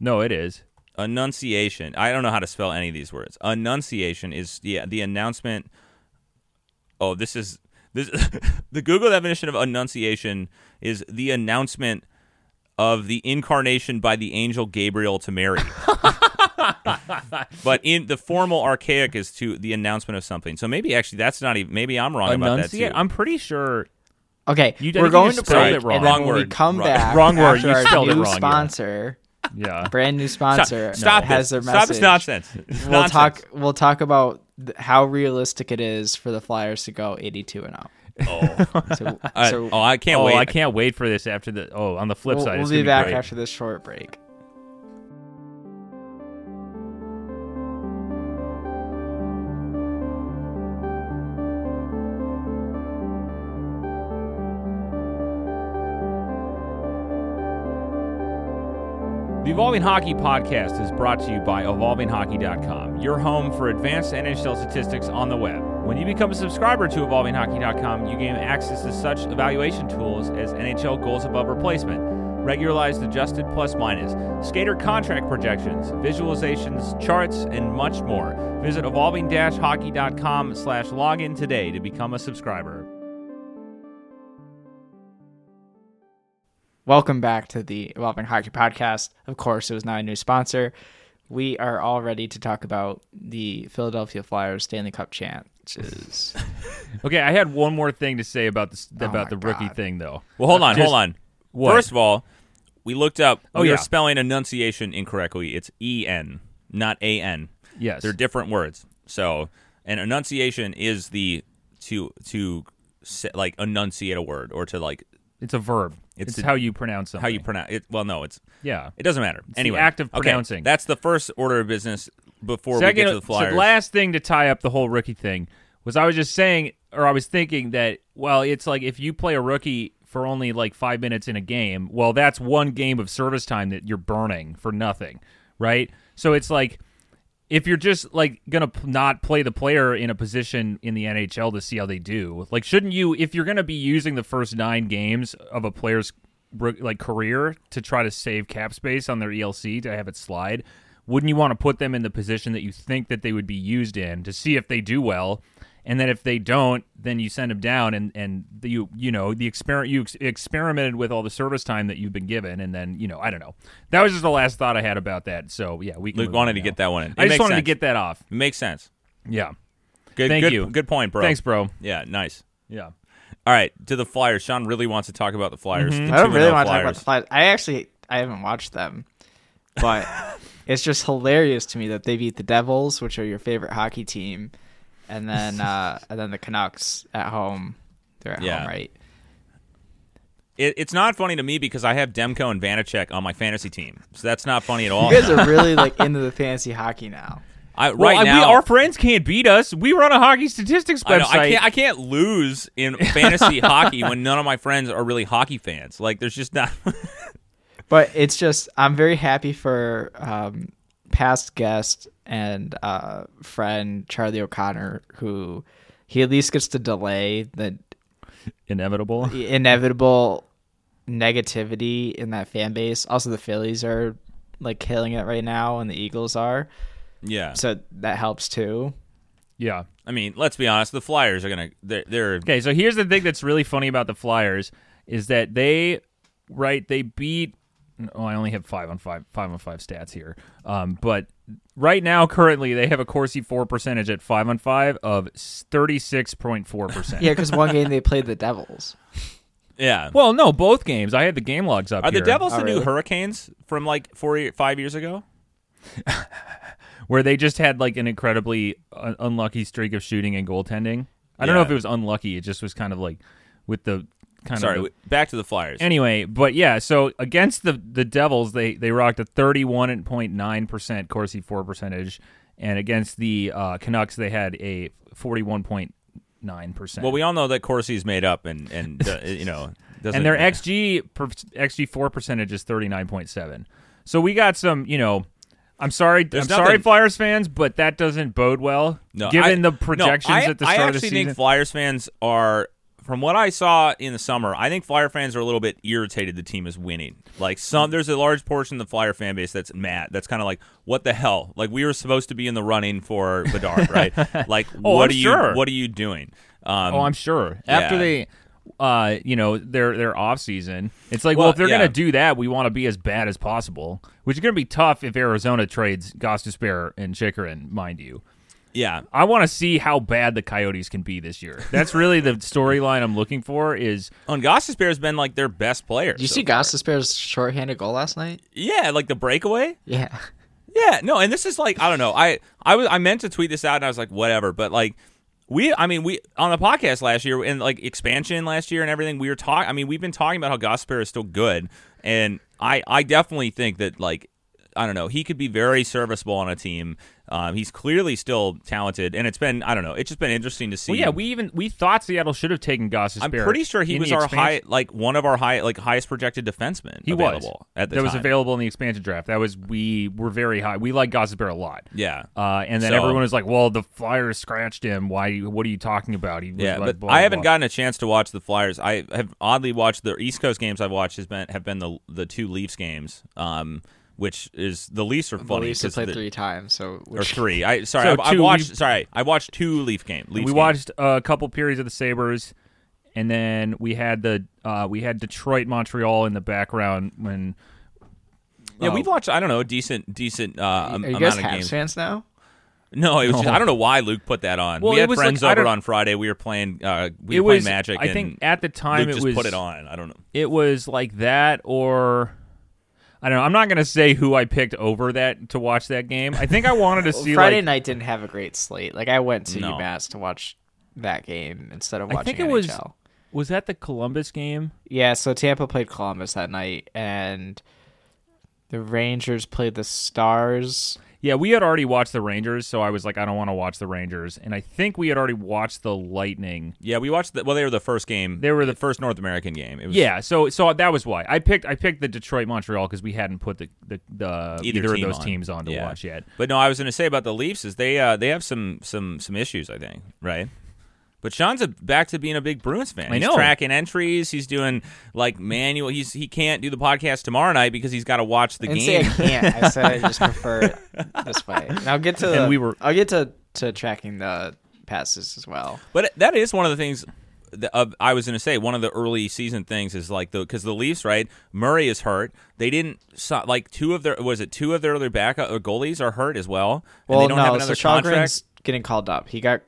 no, it is. enunciation. I don't know how to spell any of these words. Enunciation is the the announcement. Oh, this is this. the Google definition of enunciation is the announcement of the incarnation by the angel Gabriel to Mary. but in the formal archaic is to the announcement of something. So maybe actually that's not even. Maybe I'm wrong about that Enunciate. too. I'm pretty sure. Okay, You- we're going just to spelled break, it wrong. and Wrong when we word. come Wrong- back. Wrong word. after You our spelled it wrong, yeah. Sponsor, Yeah. brand new sponsor. Stop has this. their message. Stop message. this nonsense. We'll Nonsense. talk. We'll talk about th- how realistic it is for the Flyers to go 82 and 0. Oh, So, I, so oh, I can't oh, wait. I can't wait for this after the. Oh, on the flip we'll, side, we'll it's be gonna back great. after this short break. Evolving Hockey Podcast is brought to you by EvolvingHockey.com, your home for advanced NHL statistics on the web. When you become a subscriber to EvolvingHockey.com, you gain access to such evaluation tools as NHL goals above replacement, regularized adjusted plus minus, skater contract projections, visualizations, charts, and much more. Visit evolving-hockey.com slash login today to become a subscriber. Welcome back to the Evolving Hockey Podcast. Of course, it was now a new sponsor. We are all ready to talk about the Philadelphia Flyers Stanley Cup chances. Okay, I had one more thing to say about this Oh about the rookie God. thing, though. Well, hold on, Just- hold on. What? First of all, we looked up. Oh, we yeah. were spelling enunciation incorrectly. It's E N, not A N. Yes. They're different words. So, an enunciation is the to to like enunciate a word or to like It's a verb. It's It's, the- how you pronounce something. how you pronounce it. Well, no, it's Yeah. it doesn't matter. the anyway, act of Okay, pronouncing. that's the first order of business before we get to the Flyers. so last thing to tie up the whole rookie thing was I was just saying, or I was thinking that, well, it's like if you play a rookie for only like five minutes in a game, well, that's one game of service time that you're burning for nothing, right? So it's like if you're just like gonna p- not play the player in a position in the NHL to see how they do, like shouldn't you? If you're gonna be using the first nine games of a player's like career to try to save cap space on their ELC to have it slide, wouldn't you want to put them in the position that you think that they would be used in to see if they do well? And then if they don't, then you send them down, and and the, you you know the experiment you ex- experimented with all the service time that you've been given, and then you know I don't know. That was just the last thought I had about that. So yeah, we Luke wanted to now. get that one in. It I just makes wanted to get that off. It makes sense. Yeah. Good, Thank good, you. Good point, bro. Thanks, bro. Yeah, nice. Yeah. All right, to the Flyers. Sean really wants to talk about the Flyers. Mm-hmm. The I don't really want to talk about the Flyers. I actually I haven't watched them, but it's just hilarious to me that they beat the Devils, which are your favorite hockey team, and then uh, and then the Canucks at home. They're at Yeah. home, right? It, it's not funny to me because I have Demko and Vanecek on my fantasy team, so that's not funny at all. You guys are really like into the fantasy hockey now. I, Well, right I- now, we, our friends can't beat us. We run a hockey statistics I, know, website. I can't. I can't lose in fantasy hockey when none of my friends are really hockey fans. Like, there's just not. But it's just I'm very happy for um, past guest and uh, friend Charlie O'Connor, who he at least gets to delay the Inevitable. inevitable negativity in that fan base. Also, the Phillies are like killing it right now, and the Eagles are, yeah. so that helps too. Yeah. I mean, let's be honest. The Flyers are gonna. They're. they're Okay, so here's the thing that's really funny about the Flyers is that they, right? They beat. Oh, I only have five on five, five on five stats here. Um, but right now, currently, they have a Corsi for percentage at five on five of thirty six point four percent. Yeah, because one game they played the Devils. yeah. Well, no, both games. I had the game logs up. are the Devils Oh, the new? Hurricanes from like four, ye- five years ago? where they just had like an incredibly un- unlucky streak of shooting and goaltending. I don't know if it was unlucky. It just was kind of like with the kind Sorry. of w- back to the Flyers. Anyway, but yeah, so against the the Devils, they they rocked a thirty one point nine percent Corsi for percentage, and against the uh, Canucks, they had a forty one point nine percent. well, we all know that Corsi's made up, and and uh, you know, doesn't, and their xG per, xG for percentage is thirty nine point seven. So we got some, you know. I'm sorry, There's I'm sorry, Flyers fans, but that doesn't bode well. No, given I- the projections no, I, at the start of the actually season. think Flyers fans are, from what I saw in the summer, I think Flyer fans are a little bit irritated the team is winning. Like some, there's a large portion of the Flyer fan base that's mad. That's kind of like, what the hell? Like we were supposed to be in the running for Bedard, right? Like Oh, what I'm are you? sure. What are you doing? Um, Oh, I'm sure. After yeah. they, uh, you know, their their off season, it's like, well, Well, if they're yeah. gonna do that, we want to be as bad as possible, which is gonna be tough if Arizona trades Gostisbehere and Chychrun, mind you. Yeah. I want to see how bad the Coyotes can be this year. That's really the storyline I'm looking for. Is On Gossip has been like their best player. Did you so see far. Gostisbehere's shorthanded goal last night? Yeah, like the breakaway. Yeah. Yeah, no, and this is like I don't know. I I was I meant to tweet this out and I was like whatever, but like we I mean we on the podcast last year and like expansion last year and everything we were talking I mean we've been talking about how Gospel is still good and I I definitely think that like I don't know. He could be very serviceable on a team. Um, he's clearly still talented, and it's been I don't know. It's just been interesting to see. Well, yeah, we even we thought Seattle should have taken Goss. I'm pretty sure he was our high, like one of our high, like highest projected defensemen. He available was at the that was available in the expansion draft. That was we were very high. We like Goss a lot. Yeah, Uh, and then So- everyone was like, "Well, the Flyers scratched him. Why? What are you talking about?" He was yeah. like, but blah, I haven't blah." gotten a chance to watch the Flyers. I have oddly watched the East Coast games I've watched has been have been the the two Leafs games. Um, which is the Leafs are The funny Leafs have 'cause played the- three times, so or three. I sorry, So I, I watched. we- sorry, I watched two Leaf game. Leafs we games. watched a couple periods of the Sabres, and then we had the uh, we had Detroit, Montreal in the background when. Yeah, uh, we've watched. I don't know, a decent, decent uh, am- Are you amount guys of Habs games. fans now? No, it was. Just, I don't know why Luke put that on. Well, we it had was friends like- over on Friday. We were playing. Uh, we it were playing Magic. I think at the time Luke it just was put it on. I don't know. it was like that or I don't know. I'm not going to say who I picked over that to watch that game. I think I wanted to see Friday like, night didn't have a great slate. Like I went to No. UMass to watch that game instead of I watching think it was- NHL. was that the Columbus game? Yeah, so Tampa played Columbus that night, and the Rangers played the Stars. Yeah, we had already watched the Rangers, so I was like, I don't want to watch the Rangers, and I think we had already watched the Lightning. Yeah, we watched. The, well, they were the first game. They were the- first North American game. It was, Yeah, so so that was why I picked I picked the Detroit Montreal because we hadn't put the the, the Either either, of those on. teams on to Yeah. watch yet. But no, I was going to say about the Leafs is they uh, they have some some some issues. I think right. But Sean's a, back to being a big Bruins fan. I He's know. tracking entries. He's doing like manual. He's he can't do the podcast tomorrow night because he's got to watch the I didn't say I can't. I said I just prefer it this way. And I'll get to And the, we were- I'll get to to tracking the passes as well. But that is one of the things that, uh, I was going to say. One of the early season things is like the because the Leafs, right? Murray is hurt. They didn't so- like two of their was it two of their other backup or goalies are hurt as well. And Well, they don't have no, another so contract. Kallgren's getting called up. He got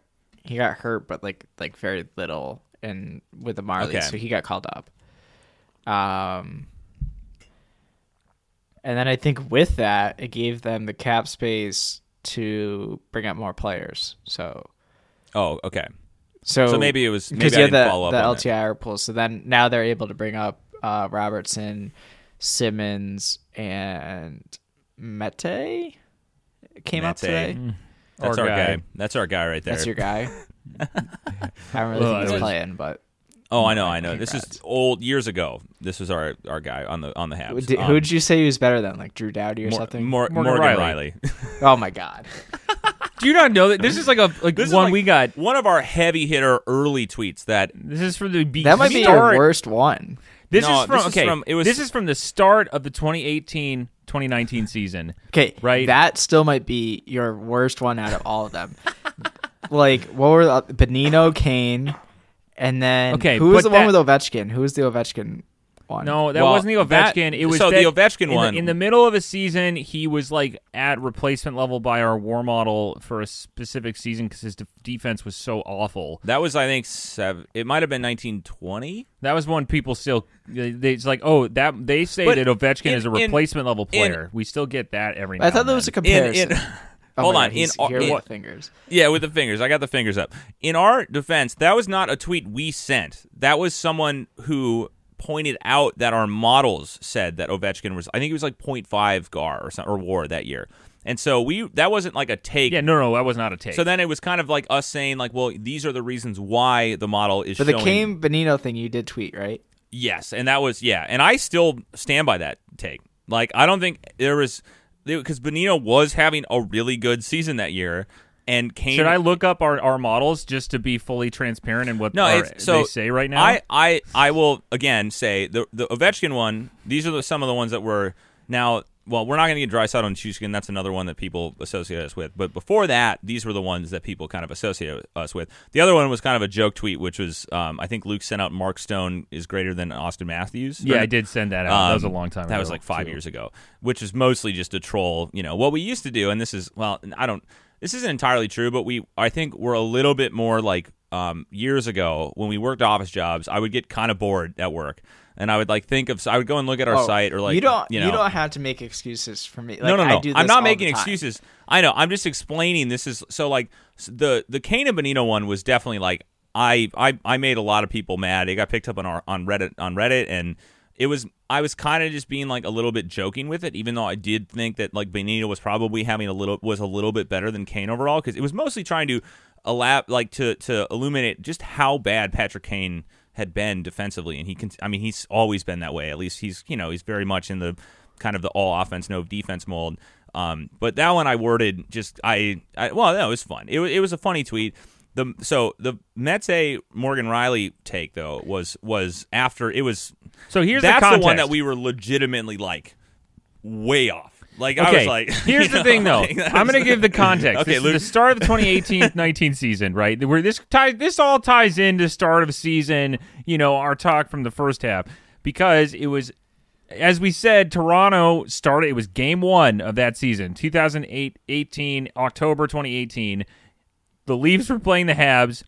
he got hurt, but like like very little, and with the Marlies, Okay. so he got called up. Um, and then I think with that, it gave them the cap space to bring up more players. So Oh, okay. so So maybe it was because you had the, follow up the. LTIR pool. So then now they're able to bring up uh, Robertson, Simmons, and Mete came up Mete. today. That's Our our guy. guy. That's our guy right there. That's your guy. I don't really Well, think it he's was- playing, but oh, I know, I know. This is old years ago. This was our our guy on the on the Habs. Did, Um, who'd you say he was better than? Like Drew Doughty or Mor- something? Mor- Morgan Morgan, Rielly. Rielly. oh my god! Do you not know that this is like a like This one like we got? one of our heavy hitter early tweets that This is from the be- That might be start. your worst one. This No, is from this is okay. from- it was- this is from the start of the 2018-2019 season. Okay, Right. That still might be your worst one out of all of them. like what were the, Bonino, Kane, and then Okay, who was but the one with Ovechkin? Who was the Ovechkin one? No, that Well, wasn't the that- Ovechkin. it was so that- the Ovechkin in the- one- in the middle of a season. He was like at replacement level by our WAR model for a specific season because his de- defense was so awful. that was I think seven, it might have been 1920. That was when people still. They, they- it's like, oh, that they say But that Ovechkin in- is a in- replacement level in- player. we still get that every. I thought and that was a then. comparison. In, in, Oh hold on. God, in, here in- with fingers. Yeah, with the fingers. I got the fingers up. In our defense, that was not a tweet we sent. That was someone who pointed out that our models said that Ovechkin was I think he was like 0.5 GAR or something or WAR that year. And so we that wasn't like a take. Yeah, no, no, that was not a take. So then it was kind of like us saying like, well, these are the reasons why the model is For the showing Kane Bonino thing, you did tweet right. Yes, and that was yeah, and I still stand by that take. Like I don't think there was because Bonino was having a really good season that year, and Kane. Should I look up our, our models just to be fully transparent in what No, our- so they say right now? I, I, I will again say the the Ovechkin one. These are the, some of the ones that were now. Well, we're not going to get Dryside on Chuskin. That's another one that people associate us with. But before that, these were the ones that people kind of associate us with. The other one was kind of a joke tweet, which was um, I think Luke sent out Mark Stone is greater than Auston Matthews. yeah, Or- I did send that out. that was a um, long time ago. That was like five too. years ago, which is mostly just a troll. You know what we used to do, and this is well, I don't. This isn't entirely true, but we I think we're a little bit more like um, years ago when we worked office jobs. I would get kind of bored at work, and I would like think of. I would go and look at our Oh, site or like you don't you know. don't have to make excuses for me. Like, no, no, I no. do I'm not making excuses. I know. I'm just explaining. This is so like the the Kane and Bonino one was definitely like I I I made a lot of people mad. It got picked up on our on Reddit on Reddit and it was I was kind of just being like a little bit joking with it, even though I did think that like Bonino was probably having a little was a little bit better than Kane overall because it was mostly trying to allow like to to illuminate just how bad Patrick Kane had been defensively, and he can. I mean, he's always been that way. At least he's you know he's very much in the kind of the all offense no defense mold. Um, but that one I worded just I, I well it was fun. It it was a funny tweet. The so the Mets a Morgan Rielly take though was was after it was So here's that's the the, one that we were legitimately like way off. Like I Okay, was like, here's the know, thing, though. like, I'm going to give the context. Okay, this is the start of the 2018-19 season, right? Where this ties, this all ties into start of season. You know, our talk from the first half because it was, as we said, Toronto started. It was game one of that season, 2008-18, October 2018. The Leafs were playing the Habs,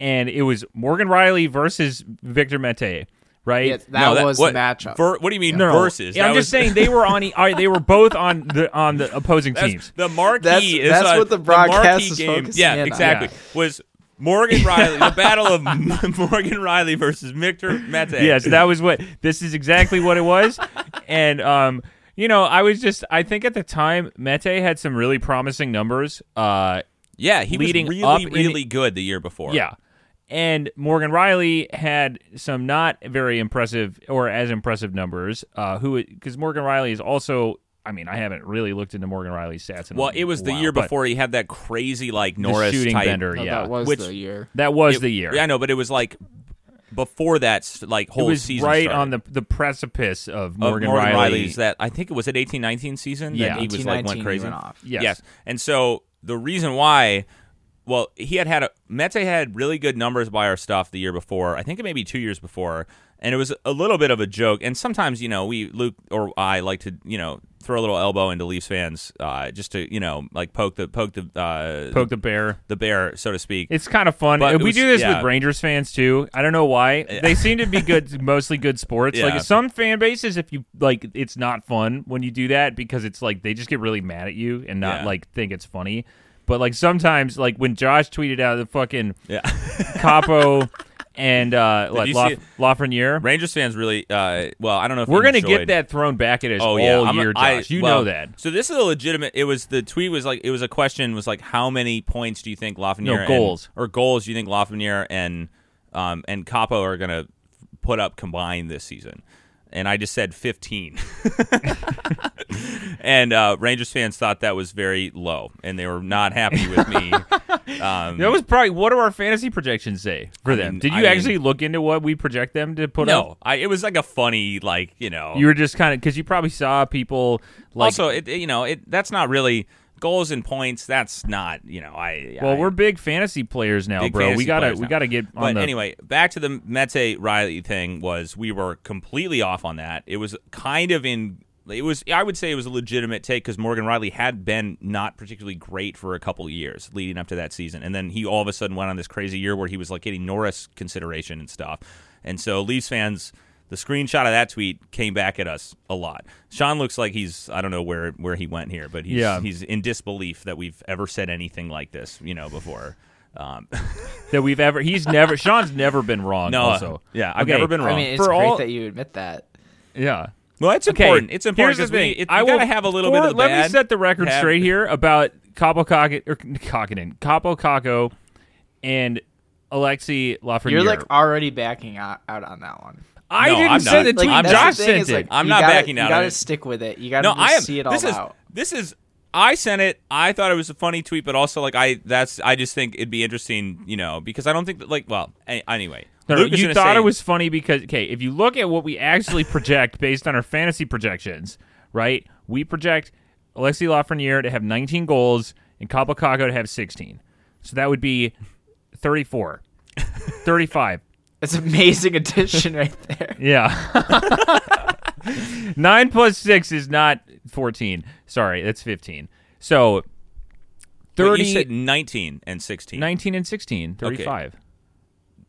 and it was Morgan Rielly versus Victor Mete, right? Yeah, that, No, was what, the matchup. ver- what do you mean No, no. versus? Yeah, I'm was- just saying they were on. e- they were both on the on the opposing That's- teams. The marquee That's- is that's uh, what the marquee broadcast is game. Yeah, in on. exactly. Was Morgan Rielly the battle of Morgan Rielly versus Victor Mete? yes, that was what this is exactly what it was. and um, you know, I was just I think at the time Mete had some really promising numbers. Uh, yeah, he leading was up really, in- really good the year before. yeah. And Morgan Rielly had some not very impressive or as impressive numbers. Uh, who because Morgan Rielly is also. I mean, I haven't really looked into Morgan Rielly's stats. In a Well, it was the while, year before he had that crazy like the Norris shooting type. bender. No, yeah, that was Which- the year. that was It- the year. Yeah, I know, but it was like before that s- like it whole was season right started. on the the precipice of Of Morgan, Morgan Rielly. Rielly's that I think it was at eighteen nineteen season Yeah. that he was like went 18-19 crazy. went off. Yes. And so the reason why, well, he had had a Mete had really good numbers by our stuff the year before. I think it may be two years before, and it was a little bit of a joke. And sometimes you know we Luke or I like to you know throw a little elbow into Leafs fans uh, just to you know like poke the poke the uh, Poke the bear. the bear so to speak. It's kind of fun. But we was- do this yeah. with Rangers fans too. I don't know why. They seem to be good, mostly good sports. Yeah. Like some fan bases, if you like, it's not fun when you do that because it's like they just get really mad at you and not Yeah. like think it's funny. But like sometimes, like when Josh tweeted out the fucking yeah. Kaapo and uh, like you La- see? Lafreniere, Rangers fans really, uh, well, I don't know if we're gonna get that thrown back at us Oh all I'm year, I- Josh. you well, know that. So this is a legitimate. It was the tweet was like it was a question was like how many points do you think Lafreniere No, and- goals. or goals do you think Lafreniere and um and Kaapo are gonna put up combined this season? And I just said 15. and uh, Rangers fans thought that was very low, and they were not happy with me. Um, That was probably what do our fantasy projections say for I them? mean- Did you I mean- actually look into what we project them to put up? no, I, it was like a funny, like you know. You were just kind of because you probably saw people like. also, it, you know, it that's not really goals and points. That's not, you know, I. well, I, we're big fantasy players now, big bro. We gotta we now. gotta get on But the. anyway, back to the Mete Rielly thing was we were completely off on that. It was kind of in. It was I would say it was a legitimate take because Morgan Rielly had been not particularly great for a couple years leading up to that season, and then he all of a sudden went on this crazy year where he was like getting Norris consideration and stuff, and so Leafs fans. The screenshot of that tweet came back at us a lot. Sean looks like he's I don't know where where he went here, but he's Yeah. he's in disbelief that we've ever said anything like this, you know, before. Um, that we've ever. He's never. Sean's never been wrong. No, also, yeah, I've Okay, never been wrong. I wrong. mean, it's For great all- that you admit that. Yeah. well, it's Okay, important. It's important Here's because the thing. we it, I you will gotta have a little for- bit of the Let bad. me set the record have- straight here about Kaapo Cock- or Kokkinen, Kaapo Kakko, and Alexi Lafreniere. You're like already backing out, out on that one. I No, didn't I'm send not. the tweet. I'm the Josh sent it. like, I'm not gotta- backing out You gotta stick with it. You gotta No, I am. see it all this is out. this is. I sent it. I thought it was a funny tweet, but also like I that's I just think it'd be interesting, you know, because I don't think that like well anyway. No, you thought say- it was funny because okay, if you look at what we actually project based on our fantasy projections, right? We project Alexi Lafreniere to have 19 goals and Kaapo Kakko to have 16. So that would be 34, 35. It's an amazing addition right there. Yeah. Nine plus six is not 14. Sorry, that's 15. So Wait, 30, you said 19 and 16. 19 and 16, 35.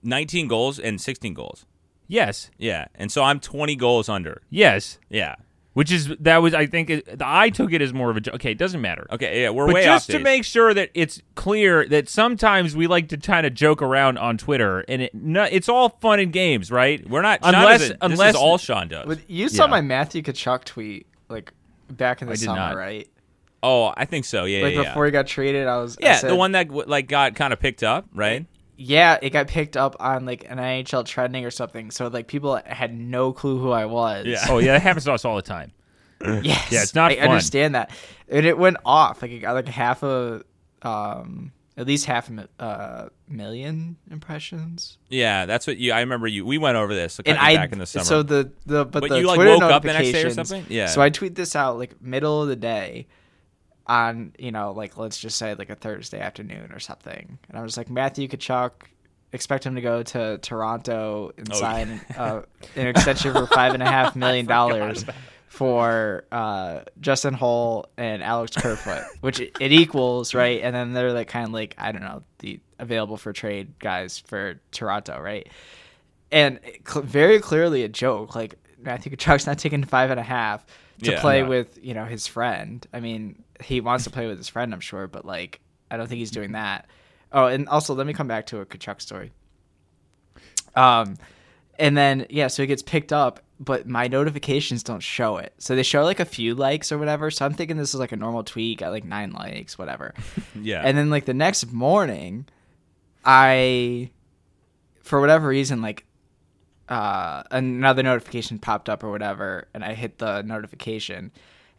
19 goals and 16 goals. Yes. Yeah, and so I'm 20 goals under. Yes. Yeah. Which is that was I think it, I took it as more of a joke. Okay, it doesn't matter. Okay, yeah, we're But way just off. to make sure that it's clear that sometimes we like to kind of joke around on Twitter, and it no, it's all fun and games, right? we're not unless doesn't- unless this is all Sean does. But you saw Yeah. my Matthew Tkachuk tweet like back in the I did summer, not. right? oh, I think so. Yeah, Like yeah, before he got traded, I was I yeah. said- the one that like got kind of picked up, right? Yeah, it got picked up on like an NHL trending or something. So like people had no clue who I was. Yeah. oh yeah, that happens to us all the time. Yes. Yeah, it's not I fun. understand that. And it went off. Like it got like half a um at least half a uh, million impressions. Yeah, that's what you. I remember you. We went over this And like, I back in the summer. so the the but, But the you, like, woke up the next day or something? Yeah. So I tweet this out like middle of the day on you know like let's just say like a Thursday afternoon or something, and I was like Matthew Tkachuk. Expect him to go to Toronto and Oh, sign uh, an extension for five and a half million dollars for uh, Justin Holl and Alex Kerfoot, which it it equals right. And then they're like kind of like I don't know the available for trade guys for Toronto, right? And cl- very clearly a joke. Like Matthew Tkachuk's not taking five and a half to Yeah. play Yeah. with you know his friend. I mean, he wants to play with his friend, I'm sure, but like I don't think he's doing that. Oh, and also let me come back to a Tkachuk story. Um, and then yeah, so it gets picked up, but my notifications don't show it. So they show like a few likes or whatever. So I'm thinking this is like a normal tweet, got like nine likes, whatever. yeah, And then like the next morning, I, for whatever reason, like uh, another notification popped up or whatever, and I hit the notification,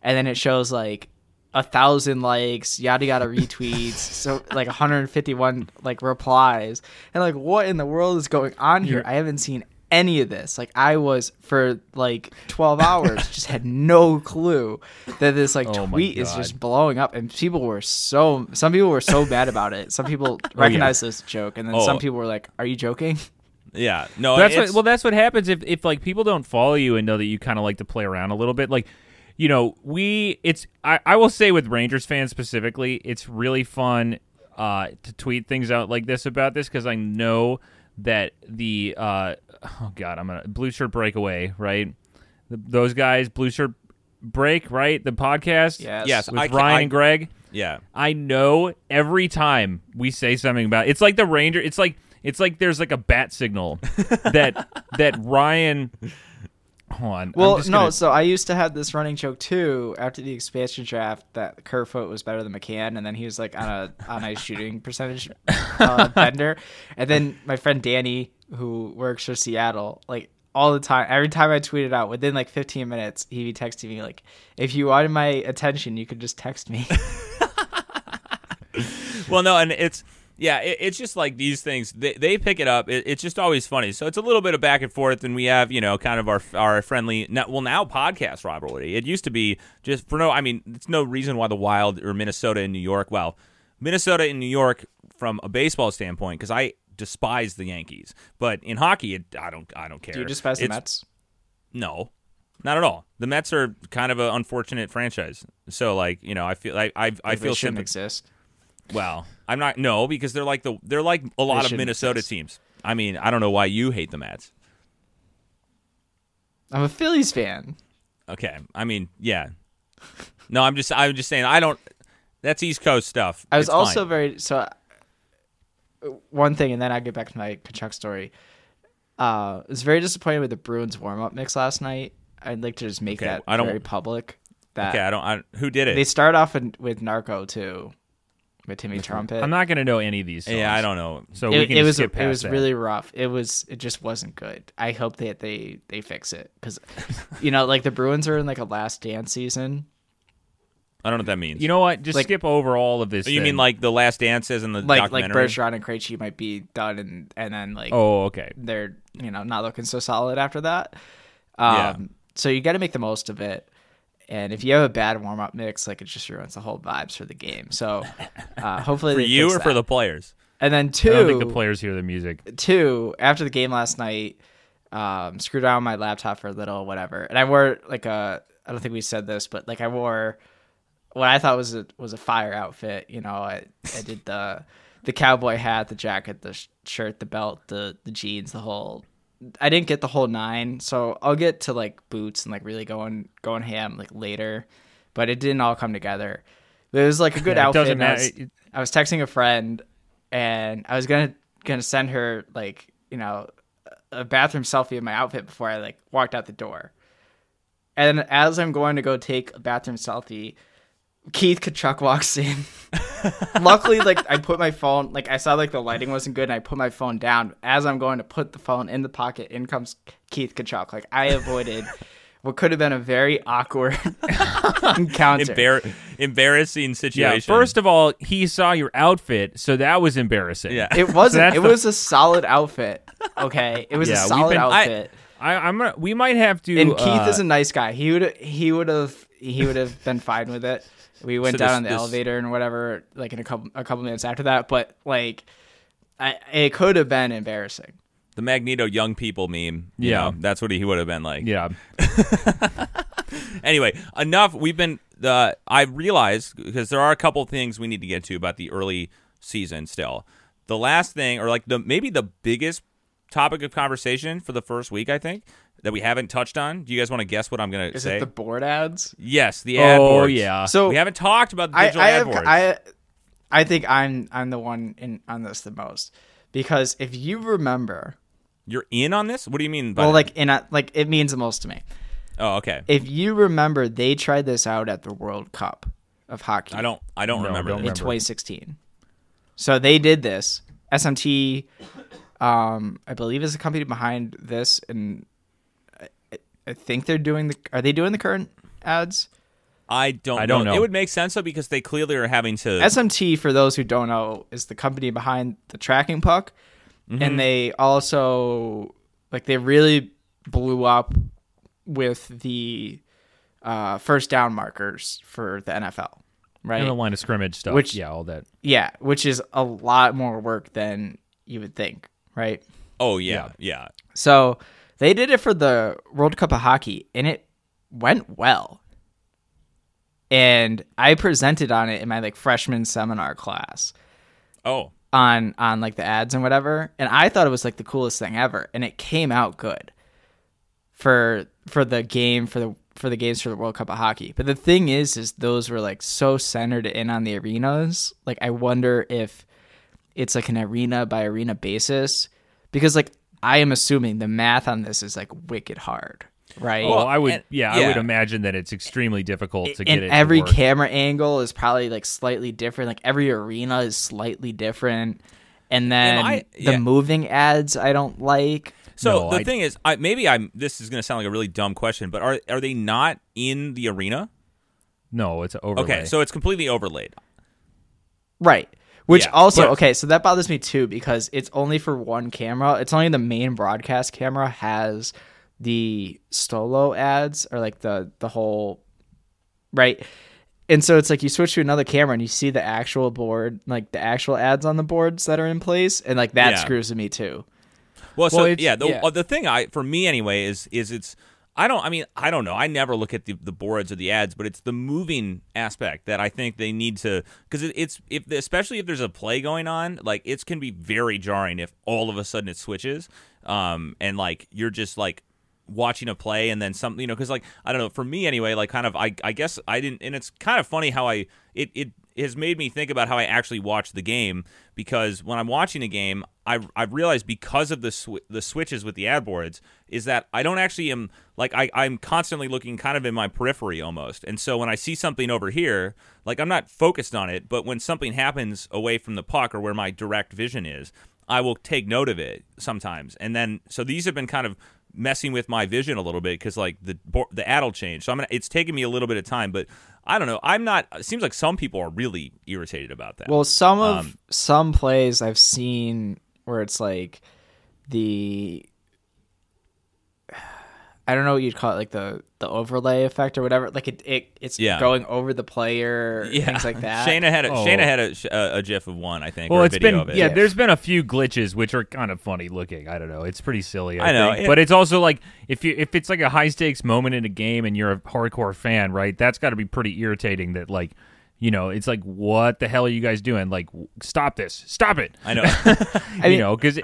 and then it shows like a thousand likes, yada yada retweets, so like 151 like replies, and like what in the world is going on here? I haven't seen any of this. Like I was for like 12 hours, just had no clue that this like Oh tweet is just blowing up, and people were so some people were so mad about it. Some people recognized this joke, and then Oh. some people were like, "Are you joking?" yeah. No, that's what, well that's what happens if, if like people don't follow you and know that you kind of like to play around a little bit like you know we it's I, I will say with rangers fans specifically it's really fun uh, to tweet things out like this about this because i know that the uh, oh god i'm gonna blue shirt breakaway right the, those guys blue shirt break right the podcast Yes. Yes, with I, ryan I, and greg Yeah, I know every time we say something about it's like the Ranger. It's like it's like there's like a bat signal that that Ryan. Hold on. I'm Well, no. gonna- So I used to have this running joke too after the expansion draft that Kerfoot was better than McCann, and then he was like on a on a shooting percentage uh, bender, and then my friend Danny, who works for Seattle, like all the time, every time I tweeted out, within like 15 minutes, he'd be texting me like, "If you wanted my attention, you could just text me." well, no, and it's yeah, it, it's just like these things. They, they pick it up. It, it's just always funny. So it's a little bit of back and forth, and we have you know kind of our our friendly well now podcast rivalry. It used to be just for no. I mean, it's no reason why the Wild or Minnesota and New York. Well, Minnesota and New York from a baseball standpoint, because I despise the Yankees, but in hockey, it, I don't I don't care. Do you despise the Mets? No, not at all. The Mets are kind of an unfortunate franchise. So like you know, I feel like I I They feel shouldn't sympath- exist. Well, I'm not. No, because they're like the they're like a lot of Minnesota teams. I mean, I don't know why you hate the Mets. I'm a Phillies fan. Okay, I mean, yeah. No, I'm just I'm just saying I don't. That's East Coast stuff. I was It's also fine. very so. uh, One thing, and then I get back to my Tkachuk story. Uh, I was very disappointed with the Bruins warm up mix last night. I'd like to just make Okay, that I don't- very public. That okay. I don't. I, who did it? they start off in, with Narco too, with Timmy Trumpet. I'm not gonna know any of these. Songs, yeah, I don't know. So we it, can it just was skip it was that. really rough. It was it just wasn't good. I hope that they they fix it because, you know, like the Bruins are in like a last dance season. I don't know what that means. You know what? Just Like- skip over all of this. you then. mean like the Last Dances and the Like like documentary? Bergeron and Krejci might be done and and then like Oh, okay. they're you know not looking so solid after that. Um, Yeah. So you got to make the most of it. And if you have a bad warm up mix, like it just ruins the whole vibes for the game. So uh, hopefully for you fix or for the players? and then two, I don't think the players hear the music. two after the game last night, um, screwed around my laptop for a little, whatever. And I wore like a I don't think we said this, but like I wore what I thought was a was a fire outfit. You know, I I did the the cowboy hat, the jacket, the sh- shirt, the belt, the the jeans, the whole I didn't get the whole nine, so I'll get to like boots and like really going going ham like later, but it didn't all come together. But it was like a good Yeah, outfit. I, was, I was texting a friend, and I was gonna gonna send her like you know a bathroom selfie of my outfit before I like walked out the door. And as I'm going to go take a bathroom selfie, Keith Tkachuk walks in. Luckily, like I put my phone, like I saw like the lighting wasn't good, and I put my phone down. As I'm going to put the phone in the pocket, in comes Keith Tkachuk. Like I avoided what could have been a very awkward encounter. Embar- embarrassing Yeah. situation. First of all, he saw your outfit, so that was embarrassing. yeah. it wasn't. that's it the- was a solid outfit. Okay, it was Yeah, a solid been- I- outfit. I, I'm. gonna- We might have to. and Keith uh, is a nice guy. He would he would have he would have been fine with it. We went So down this- on the this- elevator and whatever, like in a couple a couple minutes after that. But like, I it could have been embarrassing. the Magneto young people meme. you Yeah. know, that's what he would have been like. Yeah. Anyway, enough. We've been. Uh, I realized because there are a couple things we need to get to about the early season. Still, the last thing, or like the maybe the biggest topic of conversation for the first week, I think that we haven't touched on. Do you guys want to guess what I'm going to say? Is say? it the board ads? yes, the ad Oh boards. yeah. So we haven't talked about the digital I, ad have, boards. I I think I'm I'm the one in on this the most because if you remember, You're in on this? What do you mean? By well, that? like in a, like it means the most to me. oh, okay. If you remember, they tried this out at the World Cup of hockey. I don't. I don't No, remember. don't in remember. 2016. So they did this. SMT, um, I believe, is the company behind this, and I, I think they're doing the. Are they doing the current ads? I don't. I don't know. It would make sense though because they clearly are having to. SMT, for those who don't know, is the company behind the tracking puck, Mm-hmm. and they also like they really blew up with the uh, first down markers for the NFL, right? And the line of scrimmage stuff. Which- yeah, all that. Yeah, which is a lot more work than you would think, right? oh yeah, yeah. So they did it for the World Cup of Hockey, and it went well. And I presented on it in my like freshman seminar class Oh, on on like the ads and whatever, and I thought it was like the coolest thing ever, and it came out good for for the game for the for the games for the World Cup of Hockey. But the thing is, is those were like so centered in on the arenas. Like I wonder if it's like an arena by arena basis because like I am assuming the math on this is like wicked hard, right? Well, I would. and- yeah, I would imagine that it's extremely difficult to get and it. every to work. camera angle is probably like slightly different. Like every arena is slightly different. And then I- the moving ads I don't like. so No, the I- thing is, I maybe I'm. This is going to sound like a really dumb question, but are are they not in the arena? No, it's overlay. Okay, so it's completely overlaid. Right. Which Yeah, also but- okay, so that bothers me too because it's only for one camera. It's only the main broadcast camera has the Stolo ads or like the the whole right. And so it's like you switch to another camera and you see the actual board, like the actual ads on the boards that are in place, and like that Yeah. screws with me too. Well, so Well, it's- yeah, the yeah. uh, the thing I for me anyway is is it's I don't I mean I don't know. I never look at the, the boards or the ads, but it's the moving aspect that I think they need to because it, it's if especially if there's a play going on, like it can be very jarring if all of a sudden it switches, um, and like you're just like watching a play and then something you know because like i don't know for me anyway like kind of I, I guess i didn't and it's kind of funny how i it, it has made me think about how i actually watch the game because when i'm watching a game i've, I've realized because of the sw- the switches with the ad boards is that i don't actually am like I, i'm constantly looking kind of in my periphery almost. And so when i see something over here like i'm not focused on it but when something happens away from the puck or where my direct vision is I will take note of it sometimes, and then so these have been kind of messing with my vision a little bit because like the the ad will change. So I'm gonna, it's taking me a little bit of time, but I don't know. I'm not. It seems like some people are really irritated about that. Well, some of Um, some plays I've seen where it's like the I don't know what you'd call it, like the the overlay effect or whatever. Like it, it it's Yeah. going over the player, yeah, things like that. Shayna had a, Oh. Shayna had a, a, a GIF of one, I think. Well, or a it's video been of it. yeah. There's been a few glitches which are kind of funny looking. I don't know. It's pretty silly. I, I know, think. it- but it's also like if you if it's like a high stakes moment in a game and you're a hardcore fan, right? That's got to be pretty irritating. That like. You know, it's like, what the hell are you guys doing? Like, stop this! Stop it! I know. I you mean, know, because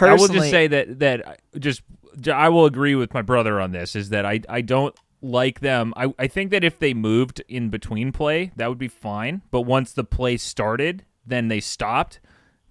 I will just say that that uh, just I will agree with my brother on this. Is that I I don't like them. I I think that if they moved in between play, that would be fine. But once the play started, then they stopped.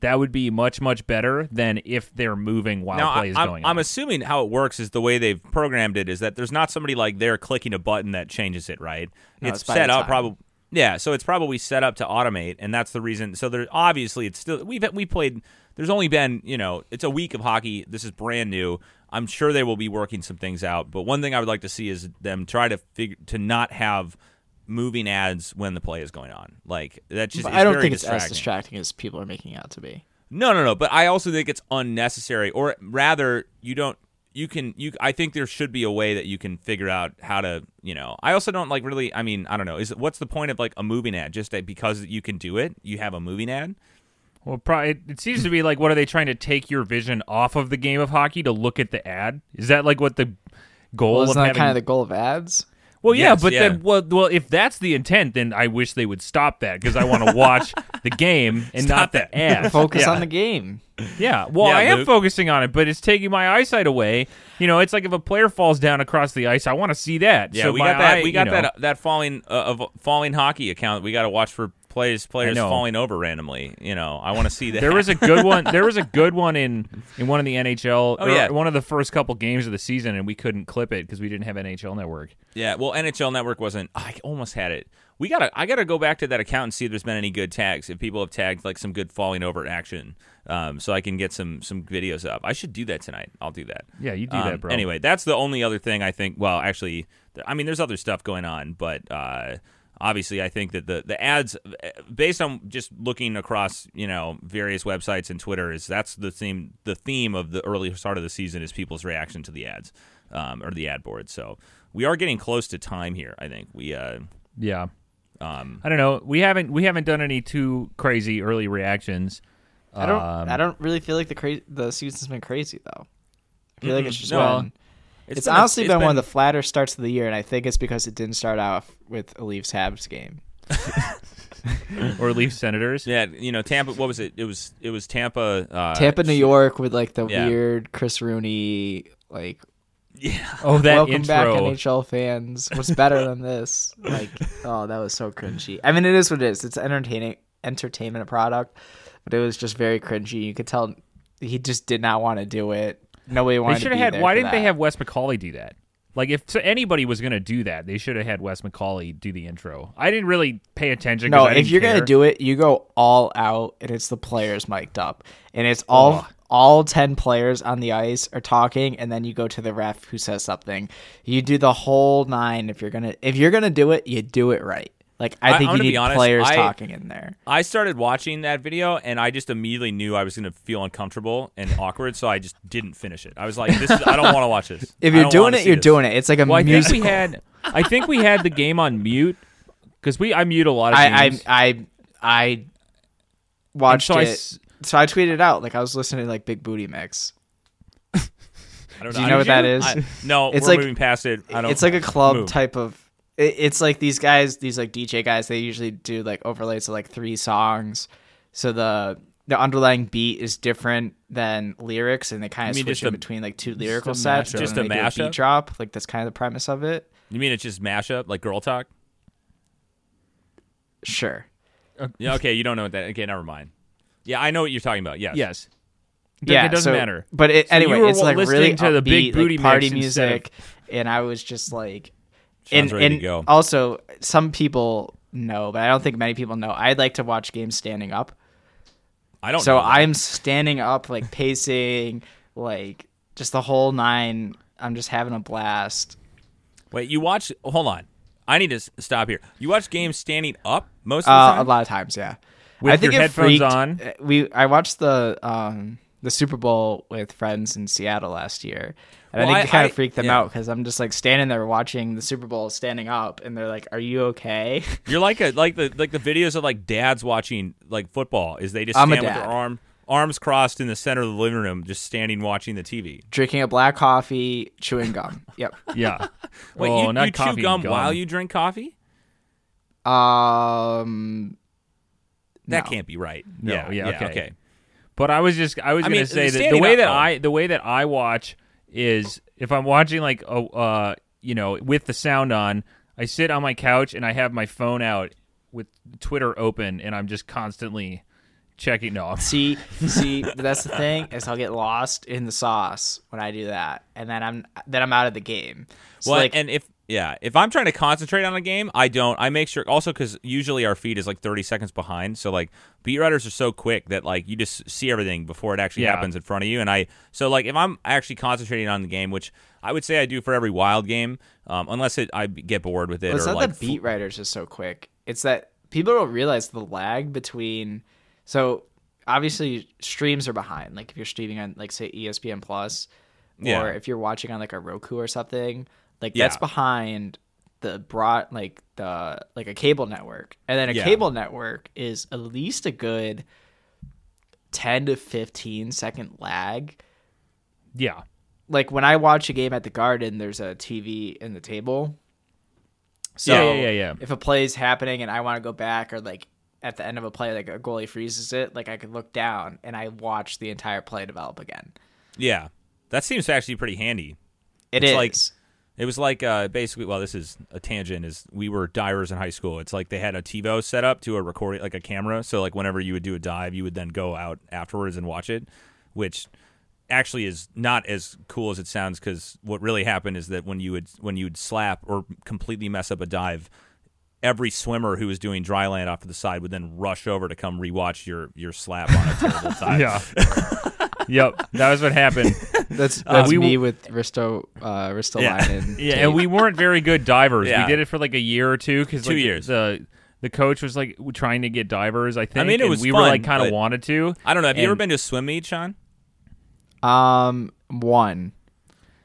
That would be much much better than if they're moving while now, play I, is I'm, going. I'm on. assuming how it works is the way they've programmed it is that there's not somebody like there clicking a button that changes it, right? No, it's it's set up probably. Yeah, so it's probably set up to automate, and that's the reason. So there, obviously, it's still we've we played. There's only been you know it's a week of hockey. This is brand new. I'm sure they will be working some things out. But one thing I would like to see is them try to figure to not have moving ads when the play is going on. Like that's just I don't think it's as distracting. as people are making it out to be. No, no, no. But I also think it's unnecessary, or rather, you don't. You can. You. I think there should be a way that you can figure out how to. You know. I also don't like really. I mean, I don't know. Is what's the point of like a moving ad? Just that because you can do it, you have a moving ad. Well, probably, it, it seems to be like, what are they trying to take your vision off of the game of hockey to look at the ad? Is that like what the goal Well, of isn't that having? kind of the goal of ads? well, yeah, Yes, but yeah. then, well, well, if that's the intent, then I wish they would stop that because I want to watch the game and Stop not that. the ad. Focus yeah. on the game. Yeah, well, Yeah, I am Luke. focusing on it, but it's taking my eyesight away. You know, it's like if a player falls down across the ice, I want to see that. Yeah, So we got that. eye, we you got know- that. that falling uh, of falling hockey account. We got to watch for plays players falling over randomly. You know, I want to see that. There was a good one. There was a good one in in one of the NHL. Oh, yeah. one of the first couple games of the season, and we couldn't clip it because we didn't have NHL Network. Yeah, well, NHL Network wasn't. I almost had it. We gotta. I gotta go back to that account and see if there's been any good tags. If people have tagged like some good falling over action, um, so I can get some some videos up. I should do that tonight. I'll do that. Yeah, you do Um, that, bro. Anyway, that's the only other thing I think. Well, actually, I mean, there's other stuff going on, but uh, obviously, I think that the the ads, uh, based on just looking across, you know, various websites and Twitter, is that's the theme. The theme of the early start of the season is people's reaction to the ads um, or the ad board. So we are getting close to time here. I think we. Uh, Yeah, um, I don't know. We haven't we haven't done any too crazy early reactions. I don't. Um, I don't really feel like the cra- the season's been crazy though. I feel like it's just no. been. It's, been a- honestly it's been, one of the flatter starts of the year, and I think it's because it didn't start off with a Leafs Habs game. or Leafs Senators. Yeah, you know, Tampa. What was it? It was it was Tampa. Uh, Tampa, New York, with like the yeah. weird Chris Rooney, like Yeah, Oh, that welcome back. NHL fans. What's better than this? Like, oh, that was so cringy. I mean, it is what it is. It's entertaining, entertainment product, but it was just very cringy. You could tell he just did not want to do it. Nobody wanted. They should have had. Why didn't they have Wes McCauley do that? Like if so anybody was going to do that, they should have had Wes McCauley do the intro. I didn't really pay attention. No, I if you're care. gonna do it, you go all out, and it's the players mic'd up, and it's all all ten players on the ice are talking, and then you go to the ref who says something. You do the whole nine. If you're gonna if you're gonna do it, you do it right. Like I I- think I'm you need honest, players I- talking in there. I started watching that video and I just immediately knew I was going to feel uncomfortable and awkward, so I just didn't finish it. I was like, "This, is, I don't want to watch this." If you're doing it, you're this. doing it. It's like a Well, I think we had. I think we had the game on mute because we I mute a lot of I I. I I watched so I it. so I tweeted it out like I was listening to like Big Booty Mix. I don't Do you I- know what that I- is? no, It's we're like- moving past it. I don't. it's like a club move. type of it's like these guys these like dj guys they usually do like overlays of like three songs so the the underlying beat is different than lyrics and they kind of switch just in a- between like two lyrical a sets mashup. and Just a they do mashup? beat drop like that's kind of the premise of it You mean it's just mashup like girl talk? sure uh, Yeah. Okay, you don't know what that. Okay, never mind. Yeah, I know what you're talking about. Yes. yes. yeah it doesn't so- matter. but it, So anyway it's like really to the Big upbeat, Booty like, party Mix of- music and i was just like Sean's and, ready and to go. also some people know but i don't think many people know i'd like to watch games standing up I don't. so. I'm standing up, like pacing, like just the whole nine. I'm just having a blast. Wait, you watch? Hold on. I need to stop here. You watch games standing up most of the Uh, time. a lot of times, yeah. With I think your headphones freaked- on? uh, We I watched the um the Super Bowl with friends in Seattle last year, and Well, I think I- it kind I- of freaked them yeah. out because I'm just like standing there watching the Super Bowl, standing up, and they're like, "Are you okay?" You're like a like the like the videos of like dads watching like football. Is they just I'm stand with their arm arms crossed in the center of the living room, just standing watching the TV. Drinking a black coffee, chewing gum. Yep. Yeah. Wait, oh, you, not you chew gum, gum while you drink coffee? Um. That no. can't be right. No, yeah, yeah, yeah, okay. okay. But I was just I was I gonna mean, say that the way up- that oh. I the way that I watch is if I'm watching like a uh you know with the sound on, I sit on my couch and I have my phone out with Twitter open and I'm just constantly checking. No, I'm- See, see, that's the thing is I'll get lost in the sauce when I do that, and then I'm then I'm out of the game. So Well, like, and if yeah, if I'm trying to concentrate on a game, I don't. I make sure also because usually our feed is like 30 seconds behind, so like beat writers are so quick that like you just see everything before it actually Yeah. happens in front of you. And I so like if I'm actually concentrating on the game, which I would say I do for every wild game, um, unless it I get bored with it Well, it's or not like that beat writers are so quick. It's that people don't realize the lag between. So obviously streams are behind. Like if you're streaming on like say ESPN Plus, or Yeah. if you're watching on like a Roku or something, like Yeah. that's behind the broad like the like a cable network, and then a Yeah. cable network is at least a good ten to fifteen second lag yeah, like when I watch a game at the Garden, there's a TV in the table. So Yeah, yeah, yeah, yeah. if a play is happening and I want to go back, or like at the end of a play, like a goalie freezes it, like I could look down and I watch the entire play develop again. yeah, that seems to actually pretty handy. It It's is like- It was like uh, basically, well, this is a tangent. Is we were divers in high school. It's like they had a TiVo set up to a recording, like a camera. So like whenever you would do a dive, you would then go out afterwards and watch it, which actually is not as cool as it sounds. Because what really happened is that when you would when you would slap or completely mess up a dive, every swimmer who was doing dry land off to the side would then rush over to come rewatch your your slap on a terrible dive. yeah. yep, that was what happened. that's Uh, that's we me with Risto uh, Risto Yeah. Leinen Yeah, tape. and we weren't very good divers. Yeah. We did it for like a year or two because Two years. The the coach was like trying to get divers. I think. I mean, it and was we were like kind of wanted to. I don't know. Have you ever been to a swim meet, Sean? um one.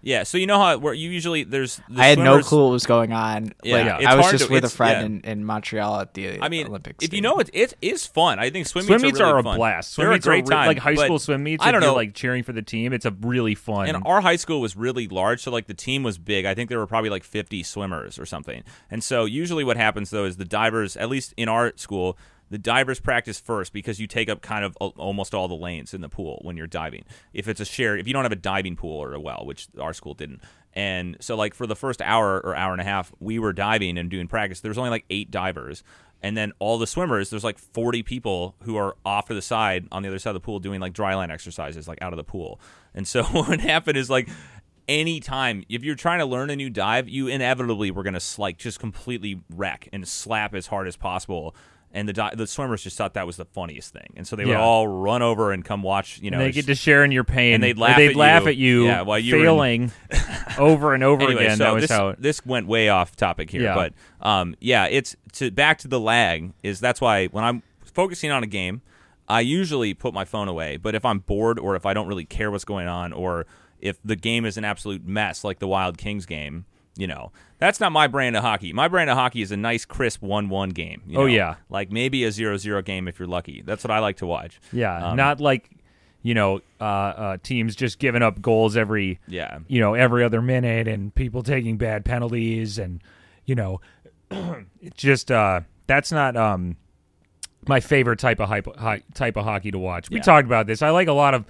Yeah, so you know how where you usually there's the I had no clue what was going on. Yeah, like it's I was just to- with a friend yeah. in, in Montreal at the I mean, Olympics. if you know it, it is fun. I think swim, Swim meets meets are, are, a fun. blast. Swim They're a meets are great re- time. like high school swim meets. I don't know. like cheering for the team. It's a really fun. And our high school was really large, so like the team was big. I think there were probably like 50 swimmers or something. And so usually what happens though is the divers, at least in our school, the divers practice first because you take up kind of al- almost all the lanes in the pool when you're diving. If it's a shared, if you don't have a diving pool or a well, which our school didn't. And so like for the first hour or hour and a half, we were diving and doing practice. There was only like eight divers. And then all the swimmers, there's like 40 people who are off to the side on the other side of the pool doing like dry land exercises, like out of the pool. And so what happened is like anytime if you're trying to learn a new dive, you inevitably were gonna like just completely wreck and slap as hard as possible. And the the swimmers just thought that was the funniest thing, and so they would Yeah. all run over and come watch. You know, they get to share in your pain, and they'd laugh they'd at laugh you. at you, Yeah, while you were in- failing over and over anyway, again. so that was this, how. It, this went way off topic here, Yeah. but um, yeah, it's to back to the lag is that's why when I'm focusing on a game, I usually put my phone away. But if I'm bored or if I don't really care what's going on, or if the game is an absolute mess like the Wild Kings game, you know, that's not my brand of hockey. My brand of hockey is a nice, crisp one-one game. you Oh, yeah. like maybe a zero-zero game if you're lucky. That's what I like to watch. yeah, Um, not like you know uh, uh, teams just giving up goals every Yeah, you know every other minute and people taking bad penalties and you know it's just uh that's not um my favorite type of hype, hi, type of hockey to watch. We Yeah. talked about this. I like a lot of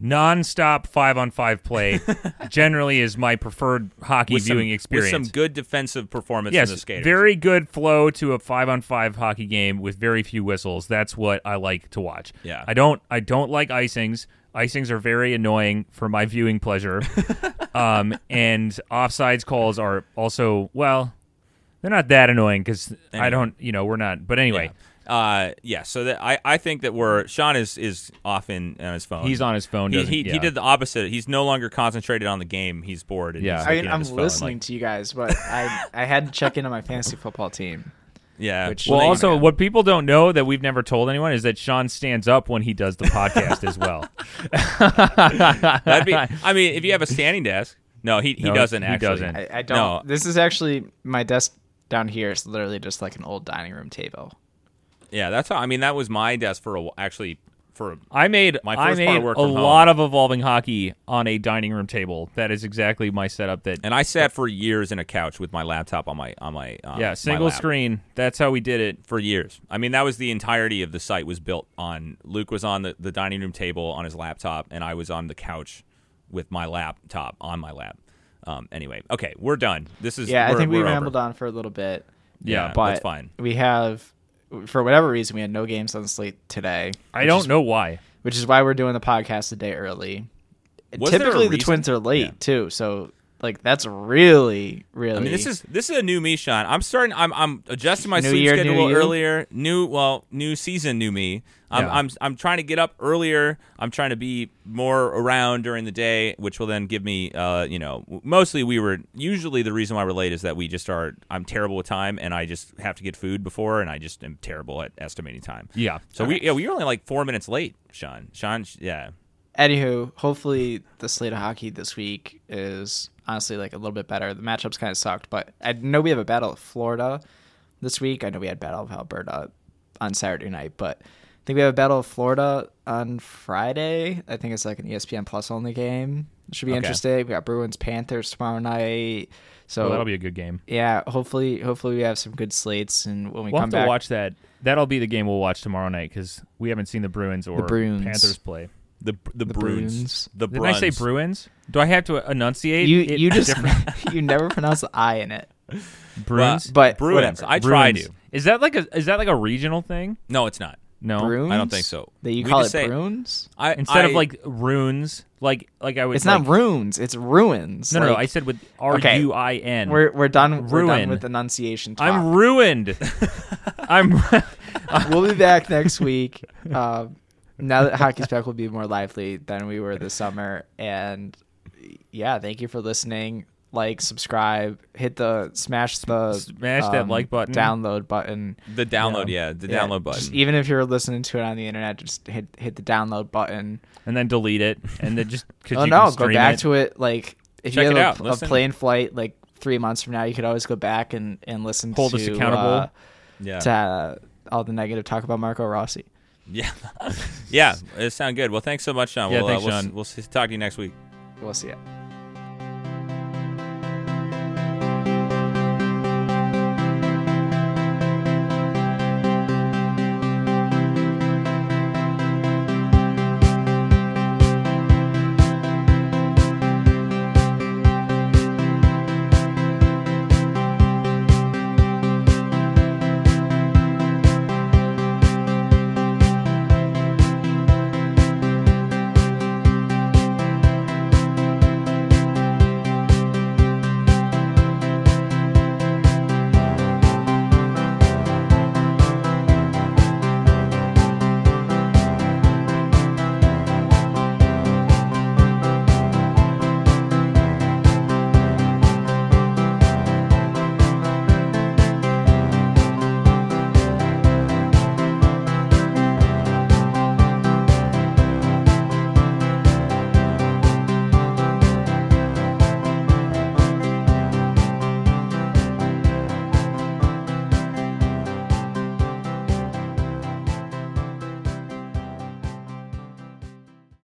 non-stop 5 on 5 play generally is my preferred hockey with viewing some, experience. with some good defensive performance yes, in the skaters. very good flow to a 5 on 5 hockey game with very few whistles. That's what I like to watch. Yeah. I don't I don't like icings. Icings are very annoying for my viewing pleasure. um, and offsides calls are also well, they're not that annoying because I don't, you know, we're not. But anyway, Yeah. Uh, yeah. So that I, I think that we're Sean is is off in on his phone. he's on his phone. He, he, yeah. he did the opposite. He's no longer concentrated on the game. He's bored. And Yeah. he's I mean, I'm listening like- to you guys, but I I had to check in on my fantasy football team. yeah. which- Well, Well, also, man. what people don't know that we've never told anyone is that Sean stands up when he does the podcast as well. That'd be. I mean, if you have a standing desk, no, he, he No, doesn't he actually. doesn't. I, I don't. No. This is actually my desk down here. is literally just like an old dining room table. Yeah, that's how. I mean, that was my desk for a, actually for I made My I first part of made work a lot of evolving hockey on a dining room table. That is exactly my setup. That and I sat for years in a couch with my laptop on my on my um, yeah, my single lap screen. That's how we did it. for years. I mean, that was the entirety of the site was built on. Luke was on the, the dining room table on his laptop, and I was on the couch with my laptop on my lap. Um, anyway, okay, we're done. This is Yeah, I think we we're over. rambled on for a little bit. Yeah, but that's fine. We have, for whatever reason, we had no games on the slate today. I don't is- know why. Which is why we're doing the podcast a day early. Was Typically, the? Twins are late Yeah. too, so like that's really, really. I mean, this is this is a new me, Sean. I'm starting. I'm I'm adjusting my New sleep year, schedule earlier. New well, new season, new me. I'm, Yeah. I'm I'm trying to get up earlier. I'm trying to be more around during the day, which will then give me, uh, you know, mostly we were usually the reason why we're late is that we just are. I'm terrible with time, and I just have to get food before, and I just am terrible at estimating time. Yeah. So we yeah we were only like four minutes late, Sean. Sean, yeah. Anywho, hopefully the slate of hockey this week is honestly like a little bit better. The matchups kind of sucked, but I know we have a battle of Florida this week. I know we had battle of Alberta on Saturday night, but I think we have a battle of Florida on Friday. I think it's like an ESPN Plus only game. It should be Okay. interesting. We got Bruins Panthers tomorrow night. So Well, that'll be a good game. yeah, hopefully hopefully we have some good slates and when we We'll come have to back watch that. That'll be the game we'll watch tomorrow night because we haven't seen the Bruins or the Bruins. Panthers play. The the, The Bruins. Bruins. The Didn't I say Bruins? Do I have to enunciate? you it you just you never pronounce the I in it. Bruins? But Bruins. whatever. I try Bruins. to. Is that like a is that like a regional thing? No, it's not. No. Bruins? I don't think so. That you We call it say- Bruins? I Instead I- of like runes, like like I would. It's like, not runes. It's ruins. No, no, no. I said with R Okay. U I N. we're we're done. We're done with enunciation. Talk. I'm ruined. I'm. we'll be back next week. Um, now that hockey's back, we'll be more lively than we were this summer. And yeah, thank you for listening. Like, subscribe, hit the smash the Smash that um, like button. download button. the download. Yeah. Yeah, the Yeah, download button. just even if you're listening to it on the internet, just hit hit the download button. and then delete it, and then just because Oh you no, go back it. to it. Like if Check you it have a, a plane flight like three months from now, you could always go back and and listen Hold to us accountable. uh, yeah. to uh, all the negative talk about Marco Rossi. Yeah, yeah, it sounds good. Well, thanks so much, Sean. Yeah, we'll, thanks, uh, we'll, Sean. We'll s- talk to you next week. We'll see you.